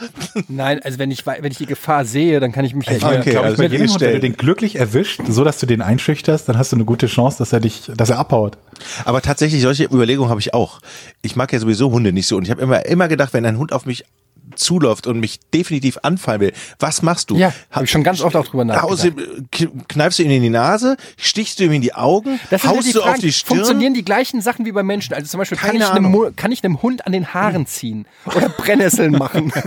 Nein, also wenn ich, wenn ich die Gefahr sehe, dann kann ich mich ja Okay, glaube, also jedem Hund, wenn du den glücklich erwischt, so dass du den einschüchterst, dann hast du eine gute Chance, dass er dich, dass er abhaut. Aber tatsächlich, solche Überlegungen habe ich auch. Ich mag ja sowieso Hunde nicht so. Und ich habe immer, immer gedacht, wenn ein Hund auf mich zuläuft und mich definitiv anfallen will, was machst du? Ja, hab ich schon ganz oft auch drüber nachgedacht. kn- Kneifst du ihm in die Nase? Stichst du ihm in die Augen? Das sind ja haust die du Fragen. auf die Stirn? Funktionieren die gleichen Sachen wie bei Menschen? Also zum Beispiel, kann ich, einem, kann ich einem Hund an den Haaren ziehen? Oder Brennnesseln machen?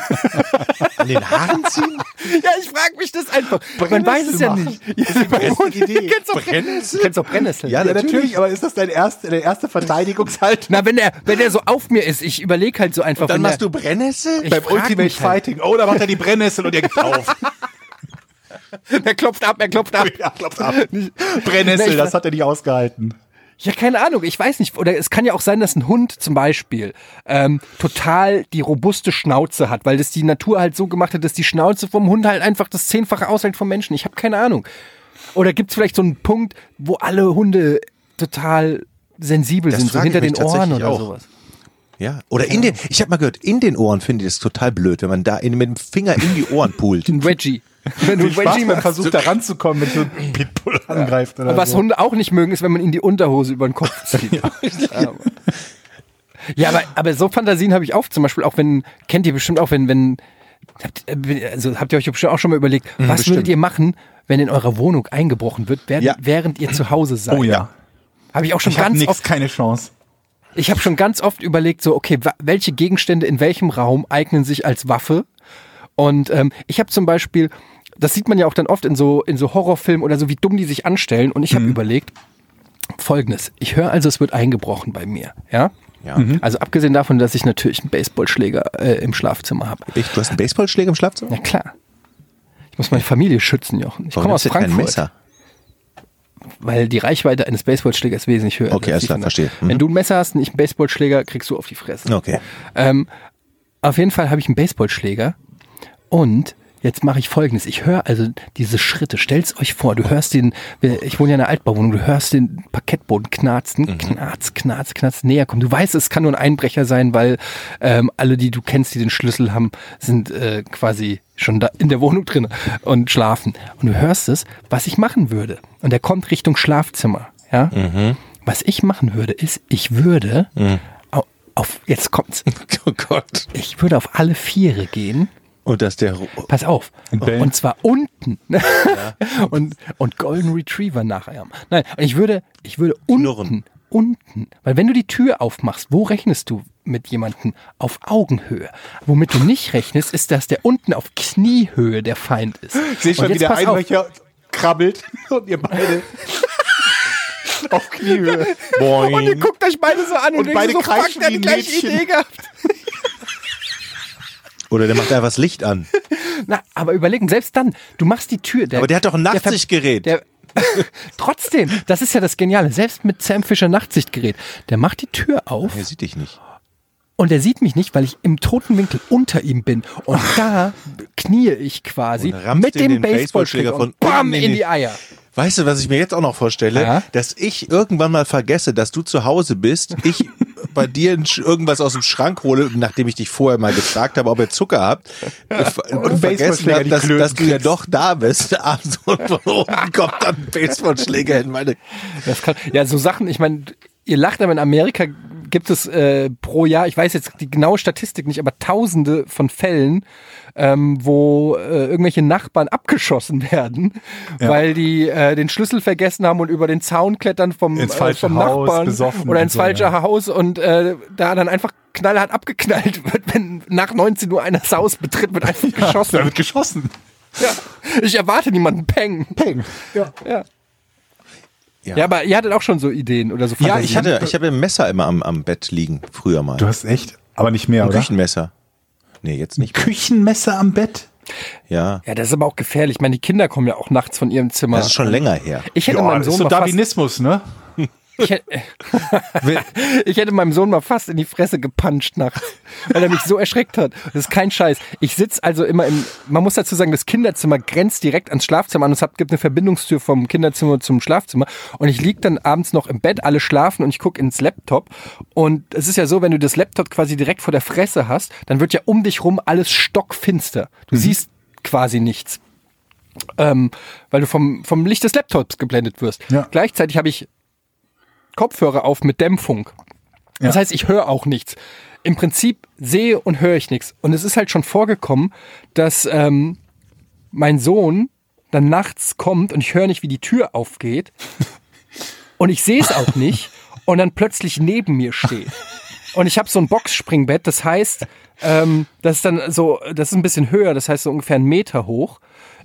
An den Haaren ziehen? ja, ich frage mich das einfach. Man weiß es ja machen. nicht. Ja, beste Idee. Du kennst? Du kennst doch Brennnesseln. Ja, natürlich. aber ist das dein erste, der erste Verteidigungshalt? Na, wenn der, wenn der so auf mir ist, ich überlege halt so einfach. Dann wenn machst der, du Brennnessel? Ich Frag Ultimate halt. Fighting. Oh, da macht er die Brennnessel und er gibt auf. Er klopft ab, er klopft ab. ja, klopft ab. Brennnessel, das hat er nicht ausgehalten. Ja, keine Ahnung, ich weiß nicht. Oder es kann ja auch sein, dass ein Hund zum Beispiel ähm, total die robuste Schnauze hat, weil das die Natur halt so gemacht hat, dass die Schnauze vom Hund halt einfach das Zehnfache aushält vom Menschen. Ich habe keine Ahnung. Oder gibt es vielleicht so einen Punkt, wo alle Hunde total sensibel Das sind, so hinter den Ohren oder auch. sowas? Ja. Oder in den, ich habe mal gehört, in den Ohren finde ich das total blöd, wenn man da in, mit dem Finger in die Ohren pult. Ein Wedgie. Wenn du Spaß Wedgie beim machst. Versuch, da ranzukommen, wenn so ein Pitbull angreift. Oder Und was so. Hunde auch nicht mögen, ist, wenn man ihnen die Unterhose über den Kopf zieht. ja, ja aber, aber so Fantasien habe ich auch. Zum Beispiel auch wenn, kennt ihr bestimmt auch, wenn, wenn, habt, äh, also habt ihr euch bestimmt auch schon mal überlegt, was bestimmt. würdet ihr machen, wenn in eurer Wohnung eingebrochen wird, während, Ja. während ihr zu Hause seid? Oh ja. Habe ich auch schon Ich habe ganz nix, oft, keine Chance. Ich habe schon ganz oft überlegt, so, okay, welche Gegenstände in welchem Raum eignen sich als Waffe? Und ähm, ich habe zum Beispiel, das sieht man ja auch dann oft in so, in so Horrorfilmen oder so, wie dumm die sich anstellen. Und ich habe überlegt, folgendes. Ich höre also, es wird eingebrochen bei mir. Ja? Ja. Also abgesehen davon, dass ich natürlich einen Baseballschläger äh, im Schlafzimmer habe. Du hast einen Baseballschläger im Schlafzimmer? Ja klar. Ich muss meine Familie schützen, Jochen. Ich komme aus du kein Frankfurt. Messer? Weil die Reichweite eines Baseballschlägers ist wesentlich höher. Okay, alles klar, verstehe. Mhm. Wenn du ein Messer hast und ich einen Baseballschläger, kriegst du auf die Fresse. Okay. Ähm, auf jeden Fall habe ich einen Baseballschläger und jetzt mache ich folgendes. Ich höre also diese Schritte. Stell's euch vor, du hörst den, ich wohne ja in einer Altbauwohnung, du hörst den Parkettboden knarzen, knarz, knarz, knarz, näher kommen. Du weißt, es kann nur ein Einbrecher sein, weil ähm, alle, die du kennst, die den Schlüssel haben, sind äh, quasi schon da in der Wohnung drin und schlafen. Und du hörst es, was ich machen würde. Und er kommt Richtung Schlafzimmer. Ja? Was ich machen würde, ist, ich würde au- auf, jetzt kommt's. Oh Gott. Ich würde auf alle Viere gehen. Und dass der, Pass auf. bellen. Und zwar unten. und, und Golden Retriever nachher. Nein, ich würde, ich würde unten, Knurren. Unten. Weil wenn du die Tür aufmachst, wo rechnest du mit jemandem auf Augenhöhe? Womit du nicht rechnest, ist, dass der unten auf Kniehöhe der Feind ist. Ich sehe schon, wie der. Einbrecher krabbelt und ihr beide auf Kniehöhe. Boing. Und ihr guckt euch beide so an und, Und beide so, fuck, kreischen der hat die gleiche Mädchen. Idee gehabt. Oder der macht einfach das Licht an. Na, aber überlegen, selbst dann, du machst die Tür. Der, Aber der hat doch ein Nachtsichtgerät. Der, trotzdem, das ist ja das Geniale. Selbst mit Sam Fischer Nachtsichtgerät, der macht die Tür auf Er sieht dich nicht. Und er sieht mich nicht, weil ich im toten Winkel unter ihm bin. Und da knie ich quasi mit dem Baseballschläger von bam in die Eier. Weißt du, was ich mir jetzt auch noch vorstelle? Ja. Dass ich irgendwann mal vergesse, dass du zu Hause bist, ich bei dir irgendwas aus dem Schrank hole, nachdem ich dich vorher mal gefragt habe, ob ihr Zucker habt, und vergessen habe, dass, dass du ja doch da bist. Abends und von oben kommt dann Baseballschläger in meine... Kann, ja, so Sachen, ich meine, ihr lacht, aber in Amerika gibt es äh, pro Jahr, ich weiß jetzt die genaue Statistik nicht, aber tausende von Fällen, ähm, wo äh, irgendwelche Nachbarn abgeschossen werden, Ja. weil die äh, den Schlüssel vergessen haben und über den Zaun klettern vom, Ins äh, vom Haus, Nachbarn oder ins so, falsche ja. Haus und äh, da dann einfach knallhart abgeknallt wird, wenn nach 19 Uhr einer das Haus betritt, wird einfach geschossen. Da wird geschossen. Ja. Ich erwarte niemanden Peng. Peng. Ja. Ja. Ja. aber ihr hattet auch schon so Ideen oder so Ja, Fantasien. ich hatte, ich habe ein Messer immer am, am Bett liegen, früher mal. Du hast echt, aber nicht mehr, ein oder? Küchenmesser. Nee, jetzt nicht mehr. Küchenmesser am Bett? Ja, Ja, das ist aber auch gefährlich. Ich meine, die Kinder kommen ja auch nachts von ihrem Zimmer. das ist schon länger her. ich hätte Ja, meinem das ist Sohn so mal fast, Darwinismus, ne? ich hätte, ich hätte meinem Sohn mal fast in die Fresse gepuncht nachts, weil er mich so erschreckt hat. Das ist kein Scheiß. Ich sitz also immer im, man muss dazu sagen, das Kinderzimmer grenzt direkt ans Schlafzimmer an. Es hat, gibt eine Verbindungstür vom Kinderzimmer zum Schlafzimmer. Und ich lieg dann abends noch im Bett, alle schlafen und ich guck ins Laptop. Und es ist ja so, wenn du das Laptop quasi direkt vor der Fresse hast, dann wird ja um dich rum alles stockfinster. Du siehst quasi nichts. Ähm, weil du vom, vom Licht des Laptops geblendet wirst. Ja. Gleichzeitig habe ich Kopfhörer auf mit Dämpfung. Das Ja. heißt, ich höre auch nichts. Im Prinzip sehe und höre ich nichts. Und es ist halt schon vorgekommen, dass ähm, mein Sohn dann nachts kommt und ich höre nicht, wie die Tür aufgeht. Und ich sehe es auch nicht. Und dann plötzlich neben mir steht. Und ich habe so ein Boxspringbett, das heißt, ähm, das ist dann so, das ist ein bisschen höher, das heißt so ungefähr einen Meter hoch.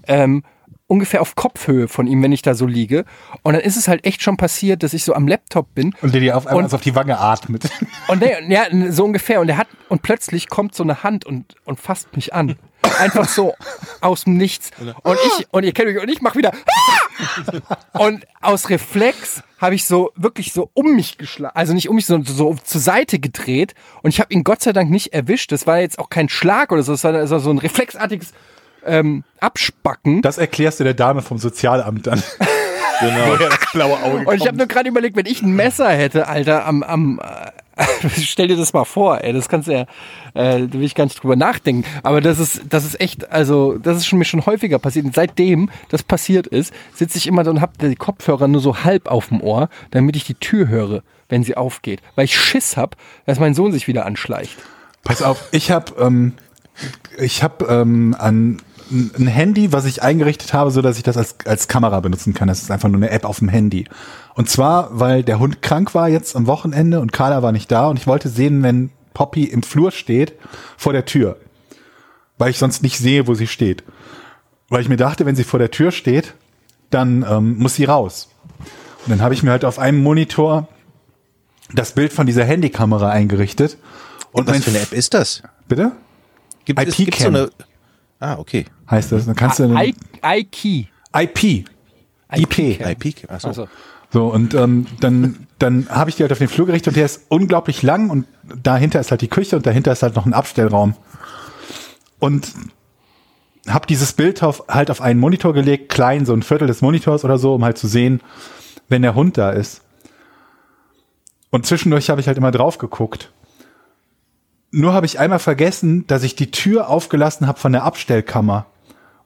Ähm, ungefähr auf Kopfhöhe von ihm, wenn ich da so liege. Und dann ist es halt echt schon passiert, dass ich so am Laptop bin Und der dir auf einmal Und- auf die Wange atmet. und der, ja, so ungefähr. Und er hat, und plötzlich kommt so eine Hand und, und fasst mich an. Einfach so aus dem Nichts. Und ich, und ihr kennt mich, und ich mach wieder. Und aus Reflex habe ich so wirklich so um mich geschlagen. Also nicht um mich, sondern so zur Seite gedreht. Und ich habe ihn Gott sei Dank nicht erwischt. Das war jetzt auch kein Schlag oder so. Das war so ein reflexartiges ähm, Abspacken. Das erklärst du der Dame vom Sozialamt dann. Genau. Woher das blaue Auge Und ich habe kommt. nur gerade überlegt, wenn ich ein Messer hätte, Alter, am, am äh, stell dir das mal vor, ey, das kannst du ja, äh, da will ich gar nicht drüber nachdenken. Aber das ist, das ist echt, also das ist schon mir schon häufiger passiert. Und seitdem das passiert ist, sitze ich immer da und habe die Kopfhörer nur so halb auf dem Ohr, damit ich die Tür höre, wenn sie aufgeht, weil ich Schiss hab, dass mein Sohn sich wieder anschleicht. Pass auf, ich habe ähm, ich habe ähm, an ein Handy, was ich eingerichtet habe, so dass ich das als, als Kamera benutzen kann. Das ist einfach nur eine App auf dem Handy. Und zwar, weil der Hund krank war jetzt am Wochenende und Carla war nicht da und ich wollte sehen, wenn Poppy im Flur steht, vor der Tür. Weil ich sonst nicht sehe, wo sie steht. Weil ich mir dachte, wenn sie vor der Tür steht, dann ähm, muss sie raus. Und dann habe ich mir halt auf einem Monitor das Bild von dieser Handykamera eingerichtet. Und Was mein für eine App ist das? Bitte? Gibt es IP so eine. Ah, okay. heißt das. Dann kannst du I- I-Key. IP. IP. Cam. IP. Achso. Also, So, und ähm, dann, dann habe ich die halt auf den Flur gerichtet und der ist unglaublich lang und dahinter ist halt die Küche und dahinter ist halt noch ein Abstellraum. Und habe dieses Bild auf, halt auf einen Monitor gelegt, klein, so ein Viertel des Monitors oder so, um halt zu sehen, wenn der Hund da ist. Und zwischendurch habe ich halt immer drauf geguckt. Nur habe ich einmal vergessen, dass ich die Tür aufgelassen habe von der Abstellkammer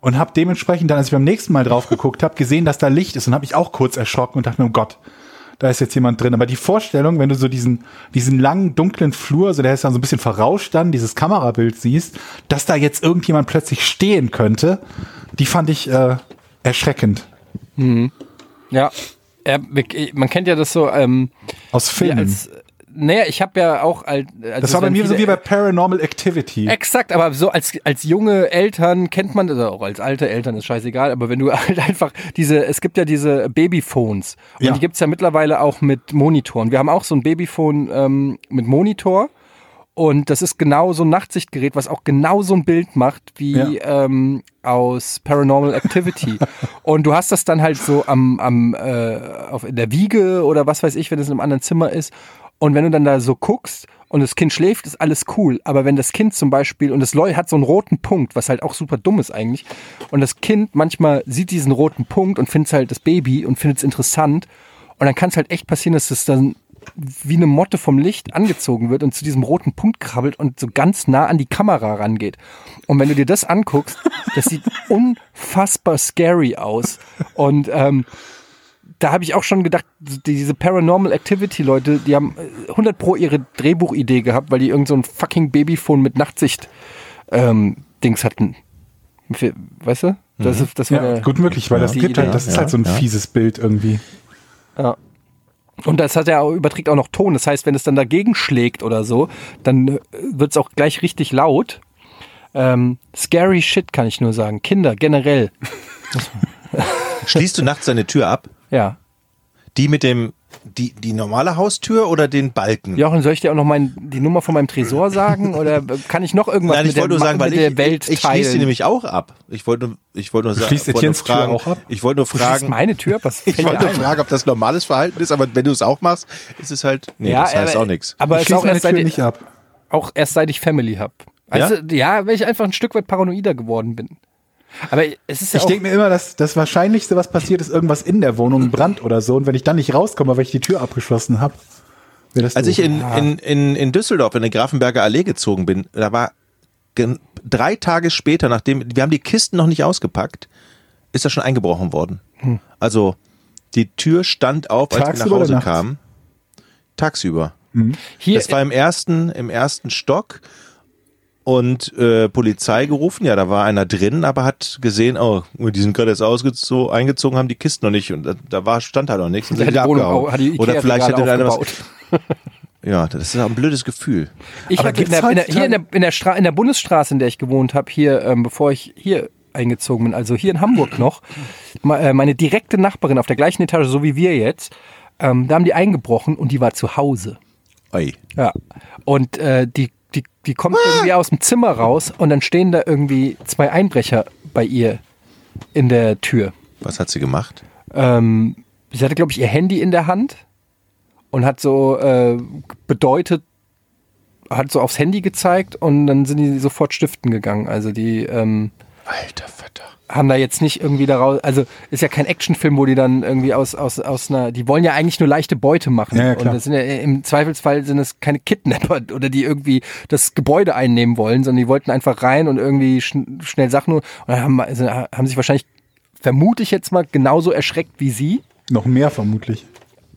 und habe dementsprechend dann, als ich beim nächsten Mal drauf geguckt habe, gesehen, dass da Licht ist und habe mich auch kurz erschrocken und dachte mir, oh Gott, da ist jetzt jemand drin. Aber die Vorstellung, wenn du so diesen, diesen langen, dunklen Flur, so der ist dann so ein bisschen verrauscht dann, dieses Kamerabild siehst, dass da jetzt irgendjemand plötzlich stehen könnte, die fand ich äh, erschreckend. ja. ja. Man kennt ja das so, ähm, Aus Filmen. als, naja, ich habe ja auch, als, also das war bei mir so wie bei Paranormal Activity. Exakt, aber so als, als junge Eltern kennt man, oder auch als alte Eltern ist scheißegal, aber wenn du halt einfach diese, es gibt ja diese Babyphones und Ja. die gibt's ja mittlerweile auch mit Monitoren. Wir haben auch so ein Babyphone ähm, mit Monitor und das ist genau so ein Nachtsichtgerät, was auch genau so ein Bild macht wie Ja. ähm, aus Paranormal Activity. und du hast das dann halt so am, am äh, auf, in der Wiege oder was weiß ich, wenn es in einem anderen Zimmer ist. Und wenn du dann da so guckst und das Kind schläft, ist alles cool. Aber wenn das Kind zum Beispiel, und das Leu hat so einen roten Punkt, was halt auch super dumm ist eigentlich, und das Kind manchmal sieht diesen roten Punkt und findet halt das Baby und findet es interessant. Und dann kann es halt echt passieren, dass es dann wie eine Motte vom Licht angezogen wird und zu diesem roten Punkt krabbelt und so ganz nah an die Kamera rangeht. Und wenn du dir das anguckst, das sieht unfassbar scary aus. Und ähm, da habe ich auch schon gedacht, diese Paranormal Activity Leute, die haben äh, 100 pro ihre Drehbuchidee gehabt, weil die irgend so ein fucking Babyphone mit Nachtsicht ähm, Dings hatten. Weißt du? Das, ist- das war Ja, gut möglich, weil das gibt Idee. halt, das ist halt so ein ja. fieses Bild irgendwie. Ja. Und das hat ja auch, überträgt auch noch Ton. Das heißt, wenn es dann dagegen schlägt oder so, dann wird es auch gleich richtig laut. Ähm, scary shit kann ich nur sagen. Kinder generell. Schließt du nachts deine Tür ab? Ja. Die mit dem, die, die normale Haustür oder den Balken? Jochen, soll ich dir auch noch mein, die Nummer von meinem Tresor sagen? Oder kann ich noch irgendwas Nein, ich mit, wollte der, nur sagen, mit weil der ich, Welt ich teilen? schließe die nämlich auch ab. Ich wollte, nur- ich wollte nur sagen, schließt wollte nur Etiennes Tür fragen, auch ab? ich wollte nur fragen, meine Tür? Was ich wollte nur fragen, ob das normales Verhalten ist, aber wenn du es auch machst, ist es halt, nee, das heißt aber, auch nichts. Aber Ich es auch meine erst, seit Tür ich, nicht ab. auch erst seit ich Family habe. Also, ja? weil ich einfach ein Stück weit paranoider geworden bin. Aber es ist ja Ich denke mir immer, dass das Wahrscheinlichste, was passiert, ist irgendwas in der Wohnung, ein Brand oder so. Und wenn ich dann nicht rauskomme, weil ich die Tür abgeschlossen habe, wäre das Als ich in, in, in, in Düsseldorf in der Grafenberger Allee gezogen bin, da war drei Tage später, nachdem, wir haben die Kisten noch nicht ausgepackt, ist da schon eingebrochen worden. Also die Tür stand auf, als wir Tagsüber nach oder Hause kamen. Tagsüber. hier, Das war im ersten, im ersten Stock und äh, Polizei gerufen. Ja, da war einer drin, aber hat gesehen, oh, die sind gerade erst ausgezogen, eingezogen, haben die Kisten noch nicht und da, da war stand halt noch nichts. Und hat die Wohnung, hat die Oder vielleicht hätte Ikea-Regale einer was. Ja, das ist ein blödes Gefühl. Ich hatte in der, in der, hier in der, in, der Stra in der Bundesstraße, in der ich gewohnt habe, hier, ähm, bevor ich hier eingezogen bin, also hier in Hamburg noch, äh, meine direkte Nachbarin auf der gleichen Etage, so wie wir jetzt, ähm, da haben die eingebrochen und die war zu Hause. Oi. Ja. Und äh, die, die, die kommt irgendwie aus dem Zimmer raus und dann stehen da irgendwie zwei Einbrecher bei ihr in der Tür. Was hat sie gemacht? Ähm, sie hatte, glaube ich, ihr Handy in der Hand und hat so äh, bedeutet, hat so aufs Handy gezeigt und dann sind die sofort stiften gegangen. Also die ähm, Alter Vater. haben da jetzt nicht irgendwie daraus, also ist ja kein Actionfilm, wo die dann irgendwie aus, aus, aus einer, die wollen ja eigentlich nur leichte Beute machen. Ja, ja, und klar. das sind ja, im Zweifelsfall sind es keine Kidnapper oder die irgendwie das Gebäude einnehmen wollen, sondern die wollten einfach rein und irgendwie schn schnell Sachen und dann haben, also, haben sich wahrscheinlich, vermute ich jetzt mal, genauso erschreckt wie sie. Noch mehr vermutlich.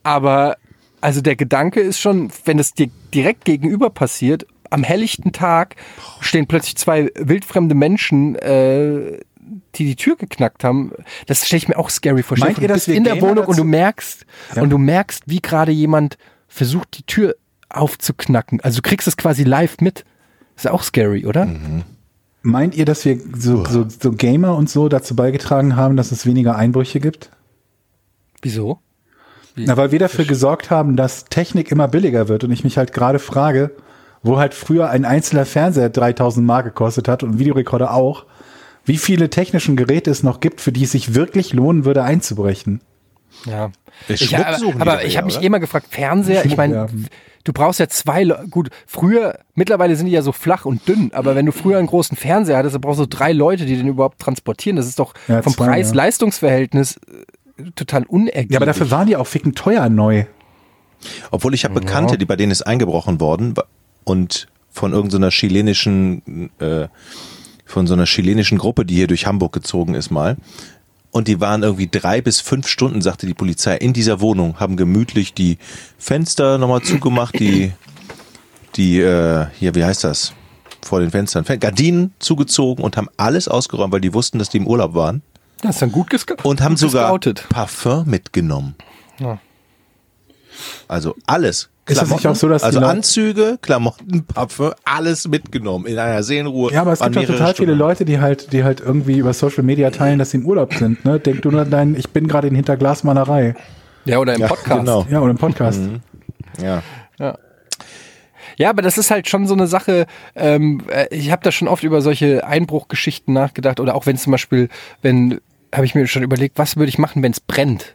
Aber also der Gedanke ist schon, wenn es dir direkt gegenüber passiert, am helllichten Tag stehen plötzlich zwei wildfremde Menschen, äh, die die Tür geknackt haben. Das stelle ich mir auch scary vor. Meint vor, ihr, du dass bist wir in der Wohnung und du dazu- merkst Ja. und du merkst, wie gerade jemand versucht, die Tür aufzuknacken. Also du kriegst es quasi live mit. Ist ja auch scary, oder? Mhm. Meint ihr, dass wir so, so, so Gamer und so dazu beigetragen haben, dass es weniger Einbrüche gibt? Wieso? Na, weil wir dafür gesorgt haben, dass Technik immer billiger wird und ich mich halt gerade frage, wo halt früher ein einzelner Fernseher 3000 Mark gekostet hat und ein Videorekorder auch, wie viele technischen Geräte es noch gibt, für die es sich wirklich lohnen würde einzubrechen. Ja. Ich, aber aber ich habe mich immer gefragt, Fernseher, ich meine, ja. du brauchst ja zwei, Le gut, früher, mittlerweile sind die ja so flach und dünn, aber wenn du früher einen großen Fernseher hattest, dann brauchst du drei Leute, die den überhaupt transportieren. Das ist doch Ja, vom Preis-Leistungs-Verhältnis äh, total unergiebig. Ja, aber dafür waren die auch ficken teuer neu. Obwohl ich habe Bekannte, die bei denen ist eingebrochen worden und von irgendeiner chilenischen, äh, von so einer chilenischen Gruppe, die hier durch Hamburg gezogen ist mal. Und die waren irgendwie drei bis fünf Stunden, sagte die Polizei, in dieser Wohnung, haben gemütlich die Fenster nochmal zugemacht, die, die, äh, hier, wie heißt das? Vor den Fenstern, Fen- Gardinen zugezogen und haben alles ausgeräumt, weil die wussten, dass die im Urlaub waren. das ist dann gut gesca Und haben sogar gescoutet. Parfum mitgenommen. Ja. Also alles. Ist das nicht auch so, dass die also Leute- Anzüge, Klamotten, Parfum, alles mitgenommen in einer Seelenruhe. Ja, aber es gibt auch mehrere total viele Stunden. Leute, die halt, die halt irgendwie über Social Media teilen, dass sie im Urlaub sind. Ne? Denk du nur an deinen, ich bin gerade in Hinterglasmalerei. Ja, oder im Ja, Podcast. genau. Ja, oder im Podcast. Ja. Ja, aber das ist halt schon so eine Sache, ähm, äh, ich habe da schon oft über solche Einbruchgeschichten nachgedacht oder auch wenn zum Beispiel, wenn, habe ich mir schon überlegt, was würde ich machen, wenn es brennt?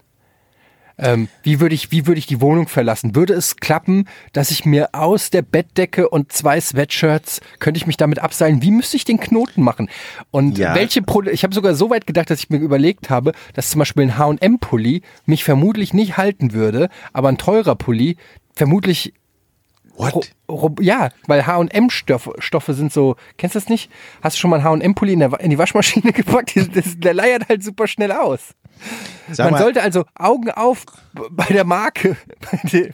Ähm, wie würde ich, wie würde ich die Wohnung verlassen? Würde es klappen, dass ich mir aus der Bettdecke und zwei Sweatshirts könnte ich mich damit abseilen? Wie müsste ich den Knoten machen? Und Ja. welche Pro ich habe sogar so weit gedacht, dass ich mir überlegt habe, dass zum Beispiel ein H&M-Pulli mich vermutlich nicht halten würde, aber ein teurer Pulli vermutlich What? Ja, weil H&M-Stoffe Stoffe sind so, kennst du das nicht? Hast du schon mal einen H&M-Pulli in, in die Waschmaschine gepackt? Der leiert halt super schnell aus. Sag Man mal, sollte also Augen auf bei der Marke.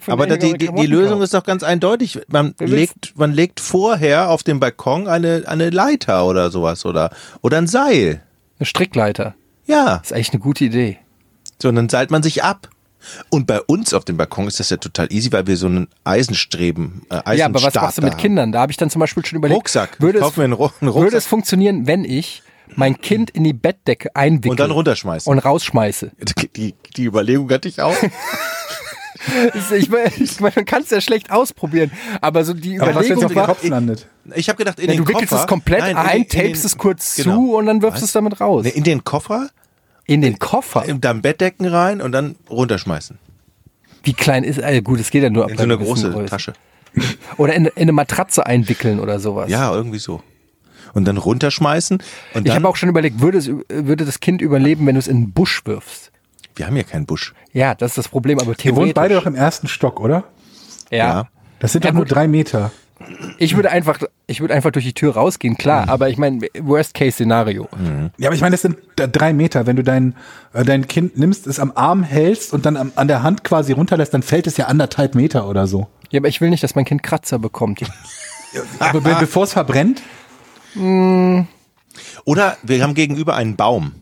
aber der die, die, die Lösung ist doch ganz eindeutig. Man legt, man legt vorher auf dem Balkon eine, eine Leiter oder sowas oder, oder ein Seil. Eine Strickleiter. Ja, Das ist eigentlich eine gute Idee. so, und dann seilt man sich ab. Und bei uns auf dem Balkon ist das ja total easy, weil wir so einen Eisenstreben, äh, Eisenstab Ja, aber was machst du mit haben. Kindern? Da habe ich dann zum Beispiel schon überlegt, Rucksack. Würde es, einen Rucksack. würde es funktionieren, wenn ich mein Kind in die Bettdecke einwickle Und dann runterschmeißen. und rausschmeiße? Die, die Überlegung hatte ich auch. Ich meine, man kann es ja schlecht ausprobieren, aber so die Aber was, wenn es Überlegung auf den war, Kopf landet? Ich habe gedacht, in ja, den du wickelst Koffer. es komplett Nein, in ein, den- tapest den- es kurz genau. zu und dann wirfst du Was? es damit raus. In den Koffer, In den Koffer? in dein Bettdecken rein und dann runterschmeißen. Wie klein ist, äh, gut, es geht ja nur ab In so eine große Größe. Tasche. Oder in, in eine Matratze einwickeln oder sowas. Ja, irgendwie so. Und dann runterschmeißen. Und Ich dann, habe auch schon überlegt, würde, es, würde das Kind überleben, wenn du es in den Busch wirfst? wir haben ja keinen Busch. Ja, das ist das Problem, aber theoretisch. wohnt beide doch im ersten Stock, oder? ja. Ja. Das sind Ja, doch nur gut. drei Meter. Ich würde einfach, ich würde einfach durch die Tür rausgehen, klar, Mhm. aber ich meine, Worst-Case-Szenario. Ja, aber ich meine, das sind drei Meter. Wenn du dein, äh, dein Kind nimmst, es am Arm hältst und dann am, an der Hand quasi runterlässt, dann fällt es ja anderthalb Meter oder so. Ja, aber ich will nicht, dass mein Kind Kratzer bekommt. Aber be bevor es verbrennt, Oder wir haben gegenüber einen Baum.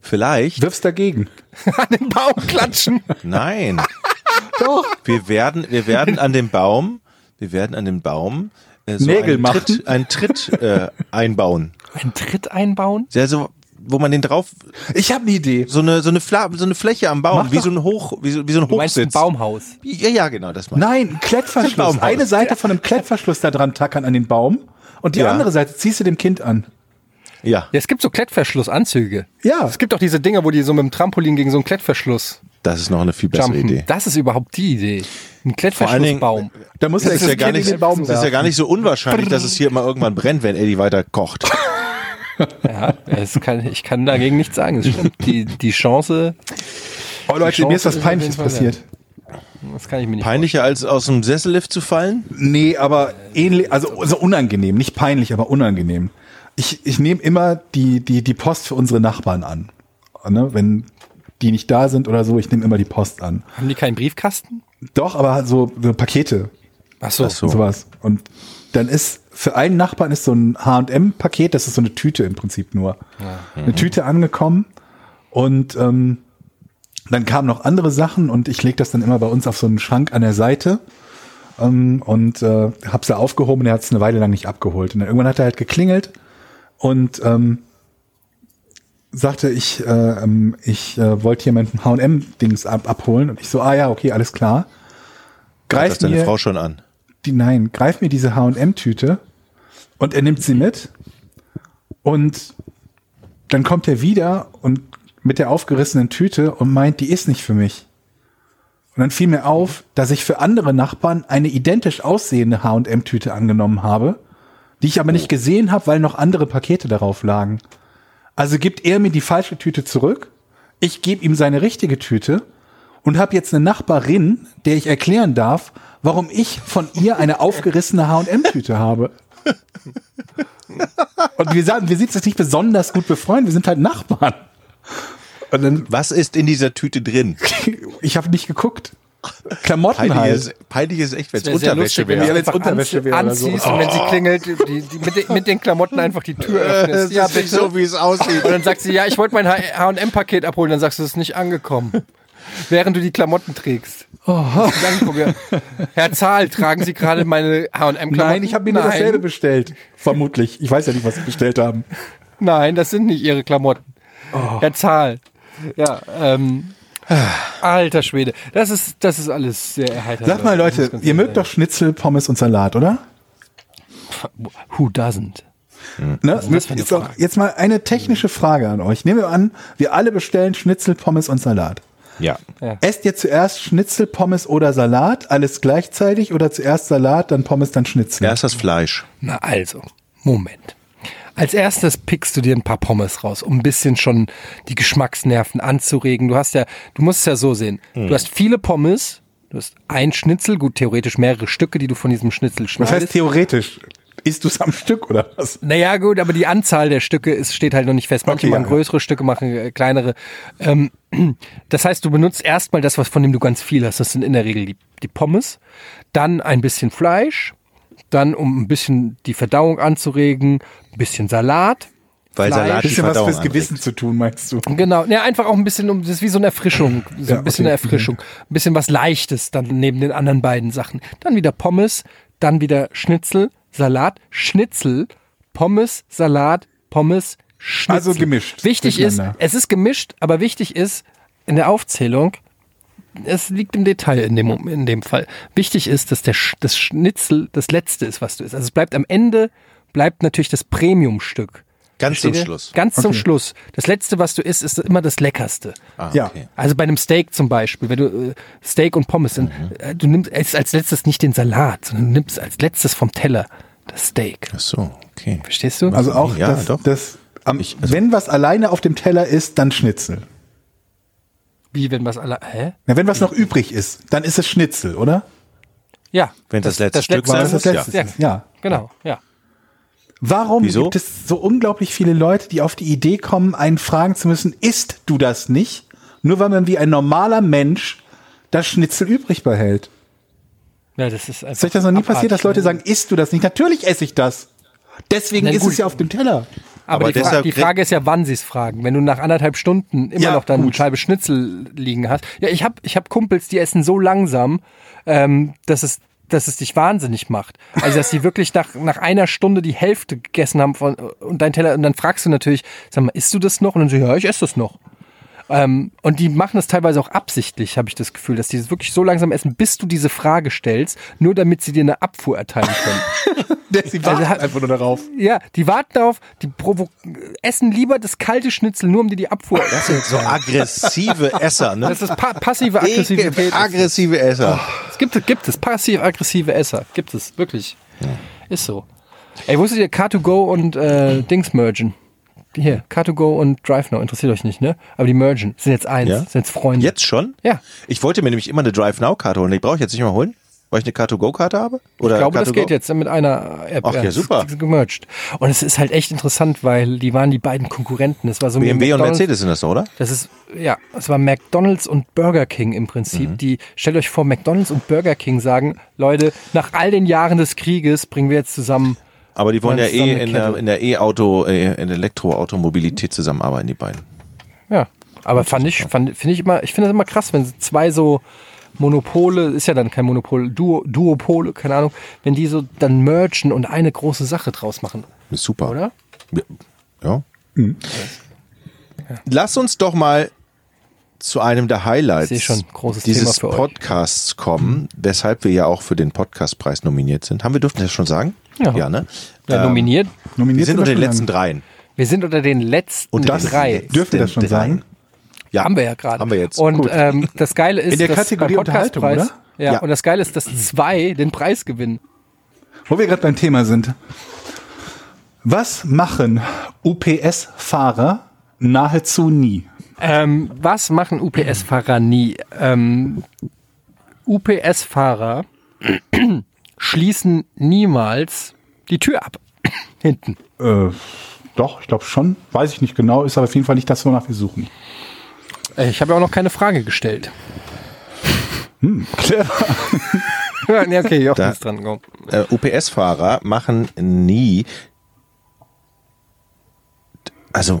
Vielleicht, wirfst dagegen. An den Baum klatschen. nein. Doch. Wir werden, wir werden an dem Baum, wir werden an dem Baum äh, so Nägel einen machen. Tritt, einen Tritt äh, einbauen. Einen Tritt einbauen? Sehr so, wo man den drauf, Ich habe eine Idee. so eine, so eine, Fla so eine Fläche am Baum, Mach wie doch. so ein Hoch, wie so, wie so ein Du meinst ein. Baumhaus? Ja, ja, genau, das meine ich. Nein, ein Klettverschluss. Baumhaus. Eine Seite von einem Klettverschluss da dran tackern an den Baum und die Ja. andere Seite ziehst du dem Kind an. Ja. Ja, es gibt so Klettverschlussanzüge. Ja. Es gibt auch diese Dinger, wo die so mit dem Trampolin gegen so einen Klettverschluss Das ist noch eine viel bessere jumpen. Idee. Das ist überhaupt die Idee. Ein Klettverschlussbaum. Da muss Das er ist ja gar nicht, in den Baum das ist ja gar nicht so unwahrscheinlich, dass es hier mal irgendwann brennt, wenn Eddie weiter kocht. Ja, es kann, ich kann dagegen nichts sagen. Es stimmt. Die, die Chance, Oh Leute, mir ist Chance was Peinliches passiert. Das kann ich mir nicht Peinlicher als aus dem Sessellift zu fallen? Nee, aber ähnlich, also so unangenehm, nicht peinlich, aber unangenehm. Ich, ich nehme immer die, die, die Post für unsere Nachbarn an. Ne? Wenn die nicht da sind oder so, ich nehme immer die Post an. Haben die keinen Briefkasten? Doch, aber so, so Pakete Ach so. Ach so. und sowas. Und dann ist für einen Nachbarn ist so ein H&M-Paket, das ist so eine Tüte im Prinzip nur. Eine Tüte angekommen und ähm, dann kamen noch andere Sachen und ich lege das dann immer bei uns auf so einen Schrank an der Seite ähm, und äh, hab's da aufgehoben und er hat es eine Weile lang nicht abgeholt. Und dann irgendwann hat er halt geklingelt und ähm, sagte, ich, äh, ähm, ich äh, wollte hier mein H&M-Dings ab abholen und ich so, ah ja, okay, alles klar. Greift das Greift deine Frau schon an? die, nein, greif mir diese H&M-Tüte und er nimmt sie mit und dann kommt er wieder und mit der aufgerissenen Tüte und meint, die ist nicht für mich. Und dann fiel mir auf, dass ich für andere Nachbarn eine identisch aussehende H&M-Tüte angenommen habe, die ich aber nicht gesehen habe, weil noch andere Pakete darauf lagen. Also gibt er mir die falsche Tüte zurück, ich gebe ihm seine richtige Tüte und habe jetzt eine Nachbarin, der ich erklären darf, warum ich von ihr eine aufgerissene H&M-Tüte habe. Und wir sagen, wir sind jetzt nicht besonders gut befreundet, wir sind halt Nachbarn. Und dann, Was ist in dieser Tüte drin? ich habe nicht geguckt. Klamotten Peinlich halt. ist, peinlich ist echt, wenn es Unterwäsche wenn wäre. wenn's einfach Unterwäsche wäre oder so. anziehst und wenn sie klingelt, die, die, mit, den, mit den Klamotten einfach die Tür öffnest. Ja, bitte. so, wie es aussieht. Und dann sagt sie, ja, ich wollte mein H&M-Paket abholen. Dann sagst du, es ist nicht angekommen. Während du die Klamotten trägst. Oh. Herr Zahl, tragen Sie gerade meine H&M-Klamotten? Nein, ich habe mir nur Nein. dasselbe bestellt. Vermutlich. Ich weiß ja nicht, was sie bestellt haben. Nein, das sind nicht Ihre Klamotten. Oh. Herr Zahl. Ja, ähm, alter Schwede. Das ist, das ist alles sehr erheiternd. Sag mal, Leute, ihr mögt doch Schnitzel, Pommes und Salat, oder? Who doesn't? Ne? ist doch, jetzt mal eine technische Frage an euch. Nehmen wir an, wir alle bestellen Schnitzel, Pommes und Salat. Ja. Esst ihr zuerst Schnitzel, Pommes oder Salat? Alles gleichzeitig oder zuerst Salat, dann Pommes, dann Schnitzel? Erst das Fleisch. Na also, Moment. Als erstes pickst du dir ein paar Pommes raus, um ein bisschen schon die Geschmacksnerven anzuregen. Du hast ja, du musst es ja so sehen. Hm. Du hast viele Pommes, du hast ein Schnitzel, gut theoretisch mehrere Stücke, die du von diesem Schnitzel Was schneidest. heißt theoretisch? Isst du es am Stück oder was? Naja, gut, aber die Anzahl der Stücke ist, steht halt noch nicht fest. Manche Okay, machen ja. größere Stücke, machen äh, kleinere. Ähm, das heißt, du benutzt erstmal das, was von dem du ganz viel hast. Das sind in der Regel die, die Pommes. Dann ein bisschen Fleisch. Dann, um ein bisschen die Verdauung anzuregen, ein bisschen Salat. Weil Fleisch. Salat die Bisschen was fürs Gewissen anregt. zu tun, meinst du? Genau, ja, einfach auch ein bisschen, um, das ist wie so eine Erfrischung, so Ja, ein bisschen okay. eine Erfrischung, ein bisschen was Leichtes dann neben den anderen beiden Sachen. Dann wieder Pommes, dann wieder Schnitzel, Salat, Schnitzel, Pommes, Salat, Pommes, Schnitzel. Also gemischt Wichtig ist, es ist gemischt, aber wichtig ist in der Aufzählung, es liegt im Detail in dem, in dem Fall. Wichtig ist, dass der, Sch- das Schnitzel das letzte ist, was du isst. Also es bleibt am Ende, bleibt natürlich das Premiumstück. Ganz zum? Schluss. Ganz zum Okay. Schluss. Das letzte, was du isst, ist immer das leckerste. Ah, Ja. okay. Also bei einem Steak zum Beispiel, wenn du äh, Steak und Pommes sind, äh, du nimmst als, als letztes nicht den Salat, sondern du nimmst als letztes vom Teller das Steak. Ach so, okay. Verstehst du? Also auch Ja, das, doch. das am, Ich- also- wenn was alleine auf dem Teller ist, dann Schnitzel. Wie wenn was alle. Hä? Na, wenn was noch übrig ist, dann ist es Schnitzel, oder? Ja. Wenn das letzte Stück letzte das muss, das ja. letzte ist. Ja. Genau, ja. Warum Wieso? gibt es so unglaublich viele Leute, die auf die Idee kommen, einen fragen zu müssen, isst du das nicht? Nur weil man wie ein normaler Mensch das Schnitzel übrig behält. Ja, das ist einfach. Ist euch das noch nie passiert, dass Leute abartig, sagen, isst du das nicht? Natürlich esse ich das. Deswegen Na ist gut. es ja auf dem Teller. Aber, Aber die, Fra die Frage ist ja, wann sie es fragen. Wenn du nach anderthalb Stunden immer Ja, noch dann eine gut. Scheibe Schnitzel liegen hast. Ja, ich habe ich hab Kumpels, die essen so langsam, ähm, dass es dass es dich wahnsinnig macht. Also dass die wirklich nach, nach einer Stunde die Hälfte gegessen haben von, und dein Teller und dann fragst du natürlich, sag mal, isst du das noch? Und dann so, ja, ich esse das noch. Ähm, und die machen das teilweise auch absichtlich, habe ich das Gefühl, dass die das wirklich so langsam essen, bis du diese Frage stellst, nur damit sie dir eine Abfuhr erteilen können. Sie warten hat- einfach nur darauf. Ja, die warten darauf, die provo essen lieber das kalte Schnitzel, nur um dir die Abfuhr Das sind so aggressive Esser, ne? Das ist pa passive Aggressivität. Aggressive Esser. Es gibt, gibt es passiv-aggressive Esser. Gibt es, wirklich. Ist so. Ey, wusstet ihr Car2Go und äh, Dings mergen? Hier, Car2Go und DriveNow, interessiert euch nicht, ne? Aber die mergen, sind jetzt eins, Ja? sind jetzt Freunde. Jetzt schon? Ja. Ich wollte mir nämlich immer eine Drive Now Karte holen. Die brauche ich jetzt nicht mehr holen, weil ich eine Car2Go-Karte habe. Oder Ich glaube, das Car2Go? geht jetzt mit einer App. Ach ja, super. Gemerged. Und es ist halt echt interessant, weil die waren die beiden Konkurrenten. Es war so BMW und Mercedes sind das, oder? Das ist, ja, es war McDonalds und Burger King im Prinzip. Mhm. Die, stellt euch vor, McDonalds und Burger King sagen, Leute, nach all den Jahren des Krieges bringen wir jetzt zusammen. Aber die wollen ja eh in der, in der E-Auto, äh, in der Elektroautomobilität zusammenarbeiten, die beiden. Ja. Aber fand ich, fand, finde ich immer, ich finde das immer krass, wenn zwei so Monopole, ist ja dann kein Monopol, Duo, Duopole, keine Ahnung, wenn die so dann mergen und eine große Sache draus machen, Ist super. oder? Ja. ja. Lass uns doch mal zu einem der Highlights schon, dieses Thema für euch. Podcasts kommen, weshalb wir ja auch für den Podcastpreis nominiert sind. Haben wir dürfen das schon sagen? Ja. ne? Ja, Ähm, nominiert. Wir Nominiert sind unter den wir letzten dreien. Wir sind unter den letzten Unter das- drei. letzten Dürft ihr das schon sagen? Ja, Haben wir ja gerade. Haben wir jetzt. Und Gut. ähm, das Geile ist, In der dass Kategorie beim Unterhaltung, Podcastpreis, oder? Ja, Ja. und das Geile ist, dass zwei den Preis gewinnen. Wo wir gerade beim Thema sind. Was machen UPS-Fahrer nahezu nie? Ähm, was machen UPS-Fahrer nie? Ähm, UPS-Fahrer schließen niemals die Tür ab. Hinten. Äh, doch, ich glaube schon. Weiß ich nicht genau, ist aber auf jeden Fall nicht das, wonach wir suchen. Äh, Ich habe ja auch noch keine Frage gestellt. Clever. Ja, nee, okay, Jochen Da- ist dran. Äh, UPS-Fahrer machen nie. Also,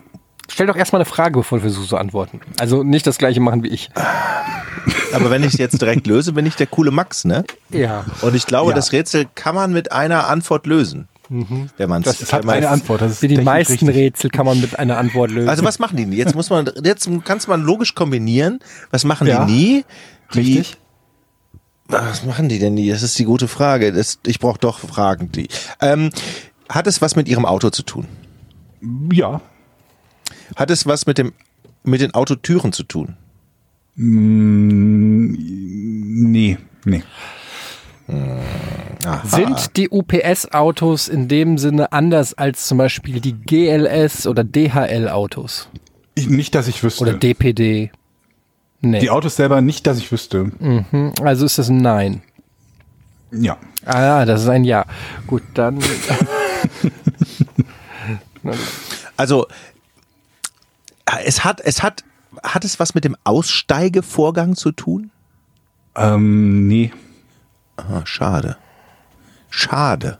Stell doch erstmal eine Frage, bevor wir versuchen zu antworten. Also nicht das gleiche machen wie ich. aber wenn ich es jetzt direkt löse, bin ich der coole Max, ne? Ja. Und ich glaube, Ja. das Rätsel kann man mit einer Antwort lösen. Wenn man Das hat eine Antwort. Das ist Wie die meisten richtig. Rätsel kann man mit einer Antwort lösen. Also was machen die nie? Jetzt muss man, jetzt kannst man logisch kombinieren. Was machen Ja. die nie? Die, Richtig. Was machen die denn nie? Das ist die gute Frage. Das, ich brauche doch Fragen, die. Ähm, hat es was mit ihrem Auto zu tun? Ja. Hat es was mit dem mit den Autotüren zu tun? Mm, nee, nee. Sind die UPS-Autos in dem Sinne anders als zum Beispiel die GLS oder DHL-Autos? Ich, nicht, dass ich wüsste. Oder DPD? Nee. die Autos selber nicht, dass ich wüsste. also ist das ein Nein. Ja. Ah, das ist ein Ja. Gut, dann. Also es hat, es hat, hat es was mit dem Aussteigevorgang zu tun? Ähm, nee. Ah, schade. Schade.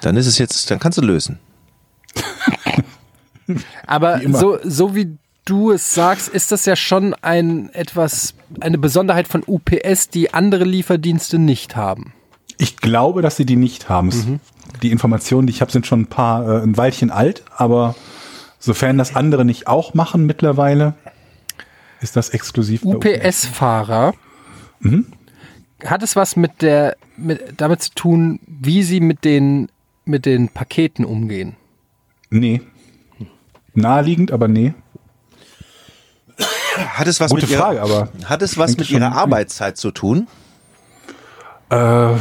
Dann ist es jetzt, dann kannst du lösen. Aber so, so wie du es sagst, ist das ja schon ein etwas, eine Besonderheit von UPS, die andere Lieferdienste nicht haben. Ich glaube, dass sie die nicht haben. Es- Die Informationen, die ich habe, sind schon ein paar, äh, ein Weilchen alt, aber sofern das andere nicht auch machen mittlerweile, ist das exklusiv. UPS-Fahrer hat es was mit der, mit, damit zu tun, wie sie mit den, mit den Paketen umgehen. Nee. Naheliegend, aber nee. Hat es was Gute mit ihrer, Frage, aber hat es was mit ihrer. Arbeitszeit zu tun? Äh,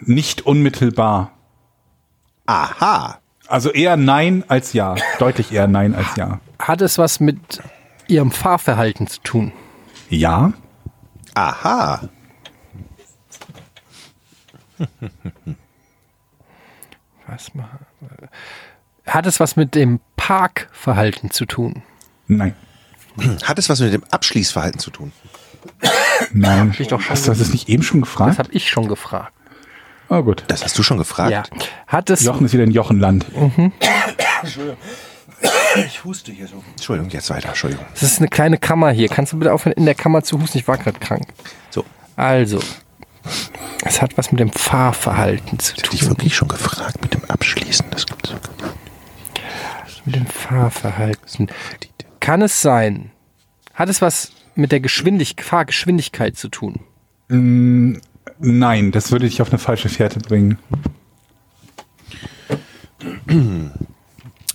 nicht unmittelbar. Aha. Also eher nein als ja. Deutlich eher nein als ja. Hat es was mit ihrem Fahrverhalten zu tun? Ja. Aha. Was hat es was mit dem Parkverhalten zu tun? Nein. Hat es was mit dem Abschließverhalten zu tun? Nein. ich doch schon Hast du das nicht eben schon Das gefragt? habe ich schon gefragt. Oh gut. Das hast du schon gefragt. Ja. Hat es, Jochen ist wieder in Jochenland. Ich huste hier so. Entschuldigung, jetzt weiter. Entschuldigung. es ist eine kleine Kammer hier. Kannst du bitte aufhören, in der Kammer zu husten? Ich war gerade krank. So. Also, es hat was mit dem Fahrverhalten zu ich tun. wirklich schon gefragt mit dem Abschließen? Das gibt's so. Mit dem Fahrverhalten. Kann es sein? Hat es was mit der Geschwindig Fahrgeschwindigkeit zu tun? Nein, das würde dich auf eine falsche Fährte bringen.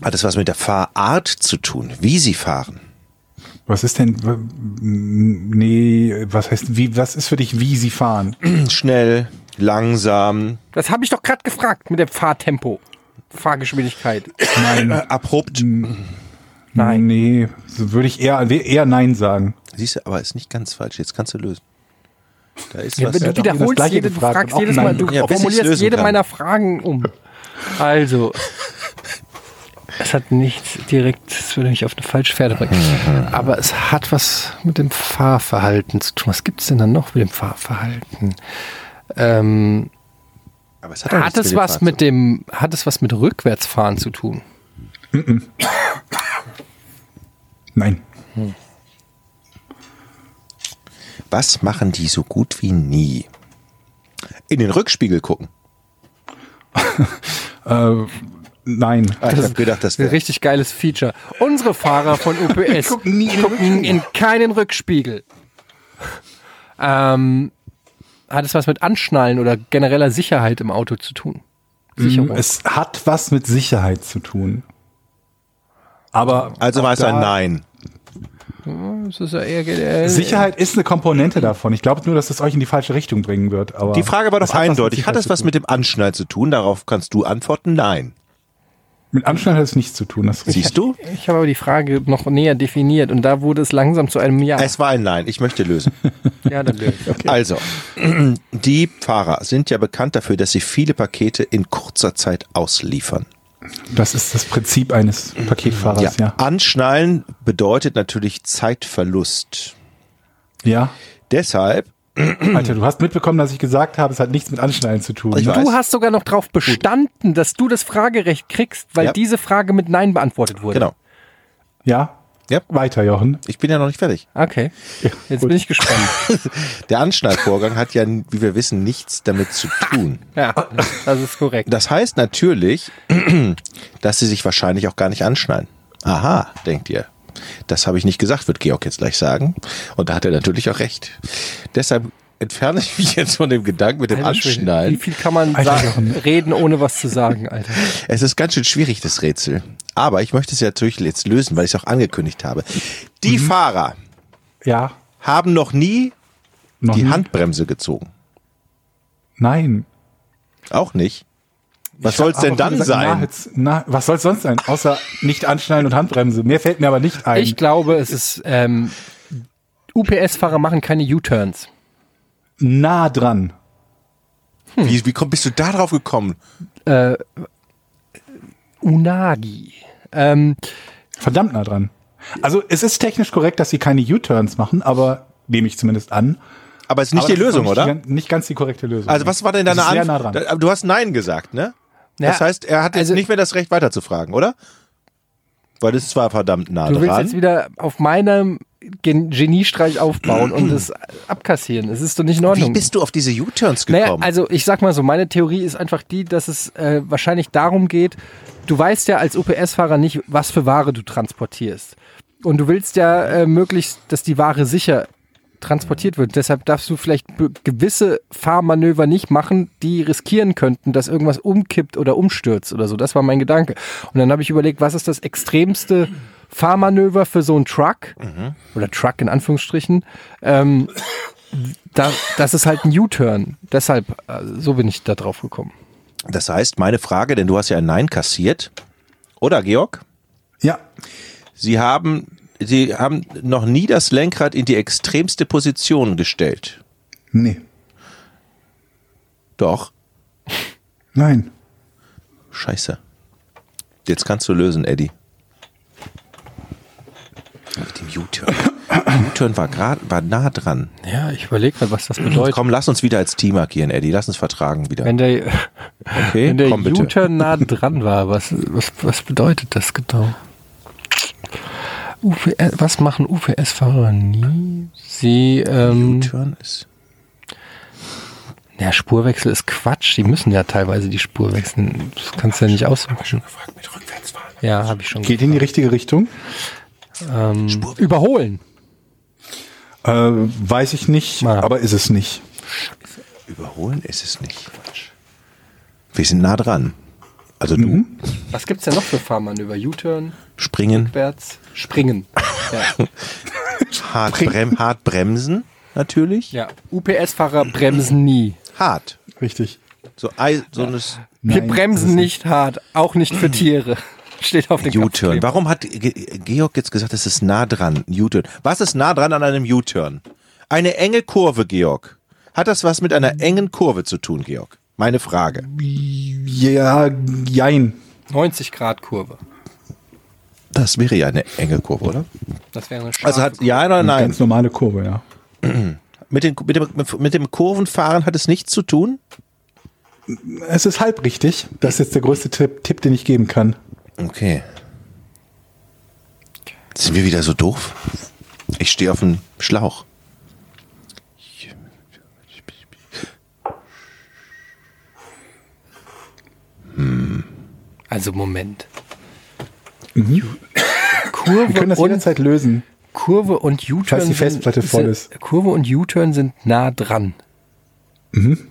Hat es was mit der Fahrart zu tun? Wie sie fahren? Was ist denn? Nee, was heißt, wie, was ist für dich, wie sie fahren? Schnell, langsam, Das habe ich doch gerade gefragt mit dem Fahrtempo. Fahrgeschwindigkeit. Nein. äh, abrupt. Nein. Nee, so würde ich eher, eher Nein sagen. Siehst du, aber ist nicht ganz falsch. Jetzt kannst du lösen. Da ist Ja, was. du wiederholst jede, du fragst jedes Mal, du Ja, formulierst jede kann. meiner Fragen um. Also, es hat nichts direkt, es würde mich auf eine falsche Pferde bringen. Aber es hat was mit dem Fahrverhalten zu tun. Was gibt es denn dann noch mit dem Fahrverhalten? Ähm, aber es hat, hat es was mit dem, hat es was mit Rückwärtsfahren zu tun? Nein. Was machen die so gut wie nie? In den Rückspiegel gucken. Äh, nein. Ah, ich habe gedacht, das Ein wäre. richtig geiles Feature. Unsere Fahrer von UPS Gucken nie gucken in keinen Rückspiegel. Ähm, hat es was mit Anschnallen oder genereller Sicherheit im Auto zu tun? Sicherung. Es hat was mit Sicherheit zu tun. Aber Also war es da- ein Nein. Das ist ja eher, äh, Sicherheit ist eine Komponente davon. Ich glaube nur, dass das euch in die falsche Richtung bringen wird. Aber Die Frage war es doch hat eindeutig. Hat es zu was mit dem Anschnall zu tun? Darauf kannst du antworten, nein. mit Anschnall hat es nichts zu tun? Das ist. Siehst du? Ich habe aber die Frage noch näher definiert und da wurde es langsam zu einem Ja. Es war ein Nein. Ich möchte lösen. ja, dann löse ich. Also, die Fahrer sind ja bekannt dafür, dass sie viele Pakete in kurzer Zeit ausliefern. Das ist das Prinzip eines Paketfahrers, ja. Anschnallen bedeutet natürlich Zeitverlust. Ja. Deshalb, Alter, du hast mitbekommen, dass ich gesagt habe, es hat nichts mit Anschnallen zu tun. Ich ne? weiß. Du hast sogar noch darauf bestanden, dass du das Fragerecht kriegst, weil Ja. diese Frage mit Nein beantwortet wurde. genau. Ja? Ja. Weiter, Jochen. Ich bin ja noch nicht fertig. Okay. Jetzt gut. bin ich gespannt. Der Anschnallvorgang hat ja, wie wir wissen, nichts damit zu tun. ja, das ist korrekt. Das heißt natürlich, dass sie sich wahrscheinlich auch gar nicht anschnallen. Aha, denkt ihr. Das habe ich nicht gesagt, wird Georg jetzt gleich sagen. Und da hat er natürlich auch recht. Deshalb entferne ich mich jetzt von dem Gedanken mit dem Alter Schwede, Wie viel kann man Alter, sa- Jochen. reden, ohne was zu sagen, Alter? Es ist ganz schön schwierig, das Rätsel. Aber ich möchte es ja natürlich jetzt lösen, weil ich es auch angekündigt habe. Die Mhm. Fahrer Ja. haben noch nie Noch die nie? Handbremse gezogen. Nein. Auch nicht. Was soll es denn dann gesagt, sein? Na, jetzt, na, was soll es sonst sein? Außer nicht anschnallen und Handbremse. Mehr fällt mir aber nicht ein. Ich glaube, es ist, ähm, UPS-Fahrer machen keine U-Turns. Nah dran. Wie, wie komm, bist du da drauf gekommen? Unagi. Ähm, Verdammt nah dran. Also es ist technisch korrekt, dass sie keine U-Turns machen, aber nehme ich zumindest an. Aber es ist nicht Aber die Lösung, nicht oder? Die, nicht ganz die korrekte Lösung. Also was war denn deine nah Antwort? dran. Du hast Nein gesagt, ne? Ja, das heißt, er hat jetzt also- nicht mehr das Recht weiterzufragen, oder? Weil das ist zwar verdammt nah du willst dran. jetzt wieder auf meinem Gen Geniestreich aufbauen und das abkassieren. Es ist doch nicht in Wie Ordnung. bist du auf diese U-Turns Naja, gekommen? also ich sag mal so, meine Theorie ist einfach die, dass es äh, wahrscheinlich darum geht, du weißt ja als UPS-Fahrer nicht, was für Ware du transportierst. Und du willst ja äh, möglichst, dass die Ware sicher transportiert wird. Deshalb darfst du vielleicht gewisse Fahrmanöver nicht machen, die riskieren könnten, dass irgendwas umkippt oder umstürzt oder so. Das war mein Gedanke. Und dann habe ich überlegt, was ist das extremste Fahrmanöver für so einen Truck oder Truck in Anführungsstrichen? Ähm, da, das ist halt ein U-Turn. Deshalb, äh, so bin ich da drauf gekommen. das heißt, meine Frage, denn du hast ja ein Nein kassiert, oder Georg? ja, Sie haben, Sie haben noch nie das Lenkrad in die extremste Position gestellt. nee, Doch. nein. Scheiße. Jetzt kannst du lösen, Eddie. Mit dem U-Turn. U-Turn war gerade, war nah dran. Ja, ich überlege gerade, was das bedeutet. Komm, lass uns wieder als Team agieren, Eddie. Lass uns vertragen wieder. Wenn der, Okay, wenn der. U-Turn nah dran war, was, was, was bedeutet das genau? UPS, was machen UPS-Fahrer nie? Sie, ähm, U-Turn ist. ja, Spurwechsel ist Quatsch. Die müssen ja teilweise die Spur wechseln. Das kannst du ja nicht aussuchen. gefragt mit Rückwärtsfahren. Ja, habe ich schon. Geht in die richtige Richtung? Ähm, überholen. Äh, weiß ich nicht, Ja. aber ist es nicht. Überholen ist es nicht. Wir sind nah dran. Also du Mhm. Was gibt's denn noch für Fahrmanöver? U-Turn, springen, rückwärts, springen. Ja. hart, brem, hart bremsen natürlich. Ja, UPS-Fahrer bremsen nie. Hart. Richtig. So, so eine Wir Nein, bremsen nicht hart, auch nicht für Tiere. Steht auf dem U-Turn. Warum hat Ge- Georg jetzt gesagt, es ist nah dran? U-Turn. Was ist nah dran an einem U-Turn? Eine enge Kurve, Georg. Hat das was mit einer engen Kurve zu tun, Georg? Meine Frage. Ja, jein. 90 Grad Kurve. Das wäre ja eine enge Kurve, oder? Das wäre eine Also hat ja oder nein? Ganz normale Kurve, ja. Mit, den, mit, dem, mit dem Kurvenfahren hat es nichts zu tun? Es ist halb richtig. Das ist jetzt der größte Tipp, Tipp den ich geben kann. Okay. Sind wir wieder so doof? Ich stehe auf dem Schlauch. Also Moment. Wir Kurve können das und, jederzeit lösen. Kurve und U-Turn Falls die Festplatte sind, voll ist. Kurve und U-Turn sind nah dran. Mhm.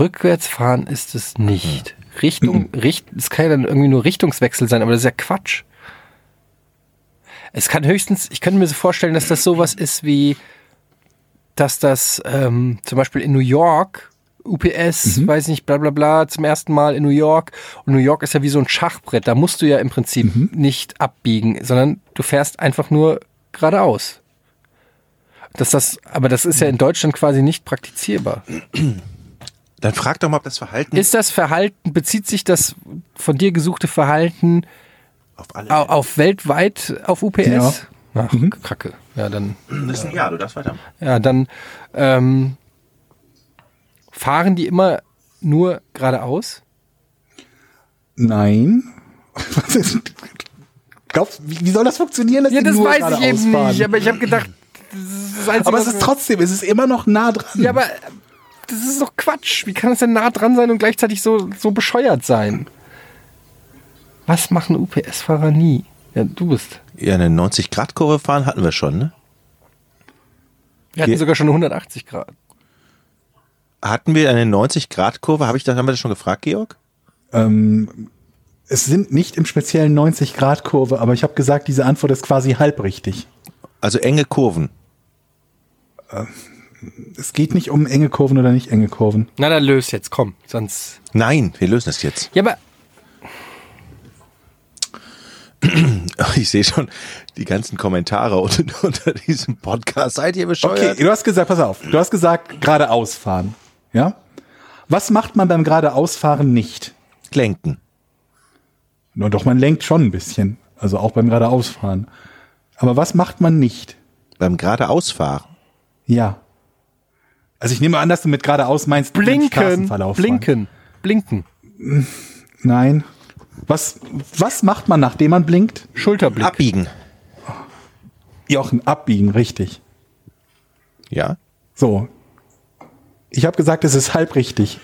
Rückwärts fahren ist es nicht. Mhm. Richtung, Richt, es kann ja dann irgendwie nur Richtungswechsel sein, aber das ist ja Quatsch. Es kann höchstens, ich könnte mir so vorstellen, dass das sowas ist wie, dass das ähm, zum Beispiel in New York, UPS, Mhm. weiß nicht, bla bla bla, zum ersten Mal in New York. Und New York ist ja wie so ein Schachbrett, da musst du ja im Prinzip Mhm. nicht abbiegen, sondern du fährst einfach nur geradeaus. Dass das, aber das ist ja in Deutschland quasi nicht praktizierbar. Dann frag doch mal, ob das Verhalten Ist das Verhalten, bezieht sich das von dir gesuchte Verhalten auf alle. au- auf weltweit auf UPS? Ja. Ach, Kacke. Ja, dann, Das ist ein Ja, du darfst weitermachen. ja, dann ähm, fahren die immer nur geradeaus? Nein. Was ist, glaubst, wie, wie soll das funktionieren? dass Ja, die das nur weiß ich geradeaus eben fahren? nicht, aber ich habe gedacht, das ist das Einzige, Aber es ist trotzdem, es ist immer noch nah dran. Ja, aber das ist doch Quatsch. Wie kann es denn nah dran sein und gleichzeitig so, so bescheuert sein? Was machen UPS-Fahrer nie? Ja, du bist. Ja, eine 90-Grad-Kurve fahren hatten wir schon, ne? Wir hatten Ge- sogar schon eine 180 Grad. Hatten wir eine 90-Grad-Kurve? Habe ich das, haben wir das schon gefragt, Georg? Ähm, es sind nicht im speziellen 90-Grad-Kurve, aber ich habe gesagt, diese Antwort ist quasi halbrichtig. Also enge Kurven. Es geht nicht um enge Kurven oder nicht enge Kurven. Na, dann löst jetzt, komm. Sonst. Nein, wir lösen das jetzt. Ja, aber Ich sehe schon die ganzen Kommentare unter, unter diesem Podcast. Seid ihr bescheuert? Okay, du hast gesagt, pass auf, du hast gesagt, geradeaus fahren. Ja? Was macht man beim geradeausfahren nicht? Lenken. Nur doch, man lenkt schon ein bisschen. Also auch beim geradeausfahren. Aber was macht man nicht? Beim geradeausfahren. Ja. Also ich nehme an, dass du mit geradeaus meinst, blinken, blinken, blinken. Nein. Was, was macht man, nachdem man blinkt? Schulterblick. Abbiegen. Jochen, abbiegen, richtig. Ja. So. Ich habe gesagt, es ist halb richtig.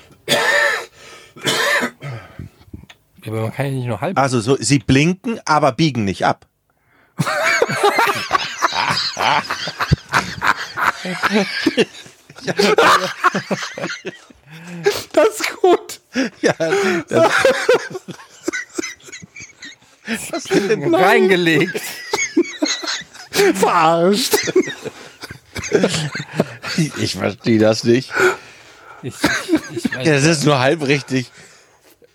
Aber man kann ja nicht nur halb. Also so, sie blinken, aber biegen nicht ab. Das ist gut. Ja, das, reingelegt. Verarscht. ich, verstehe das nicht. Ich, ich, ich das ist nur halb richtig.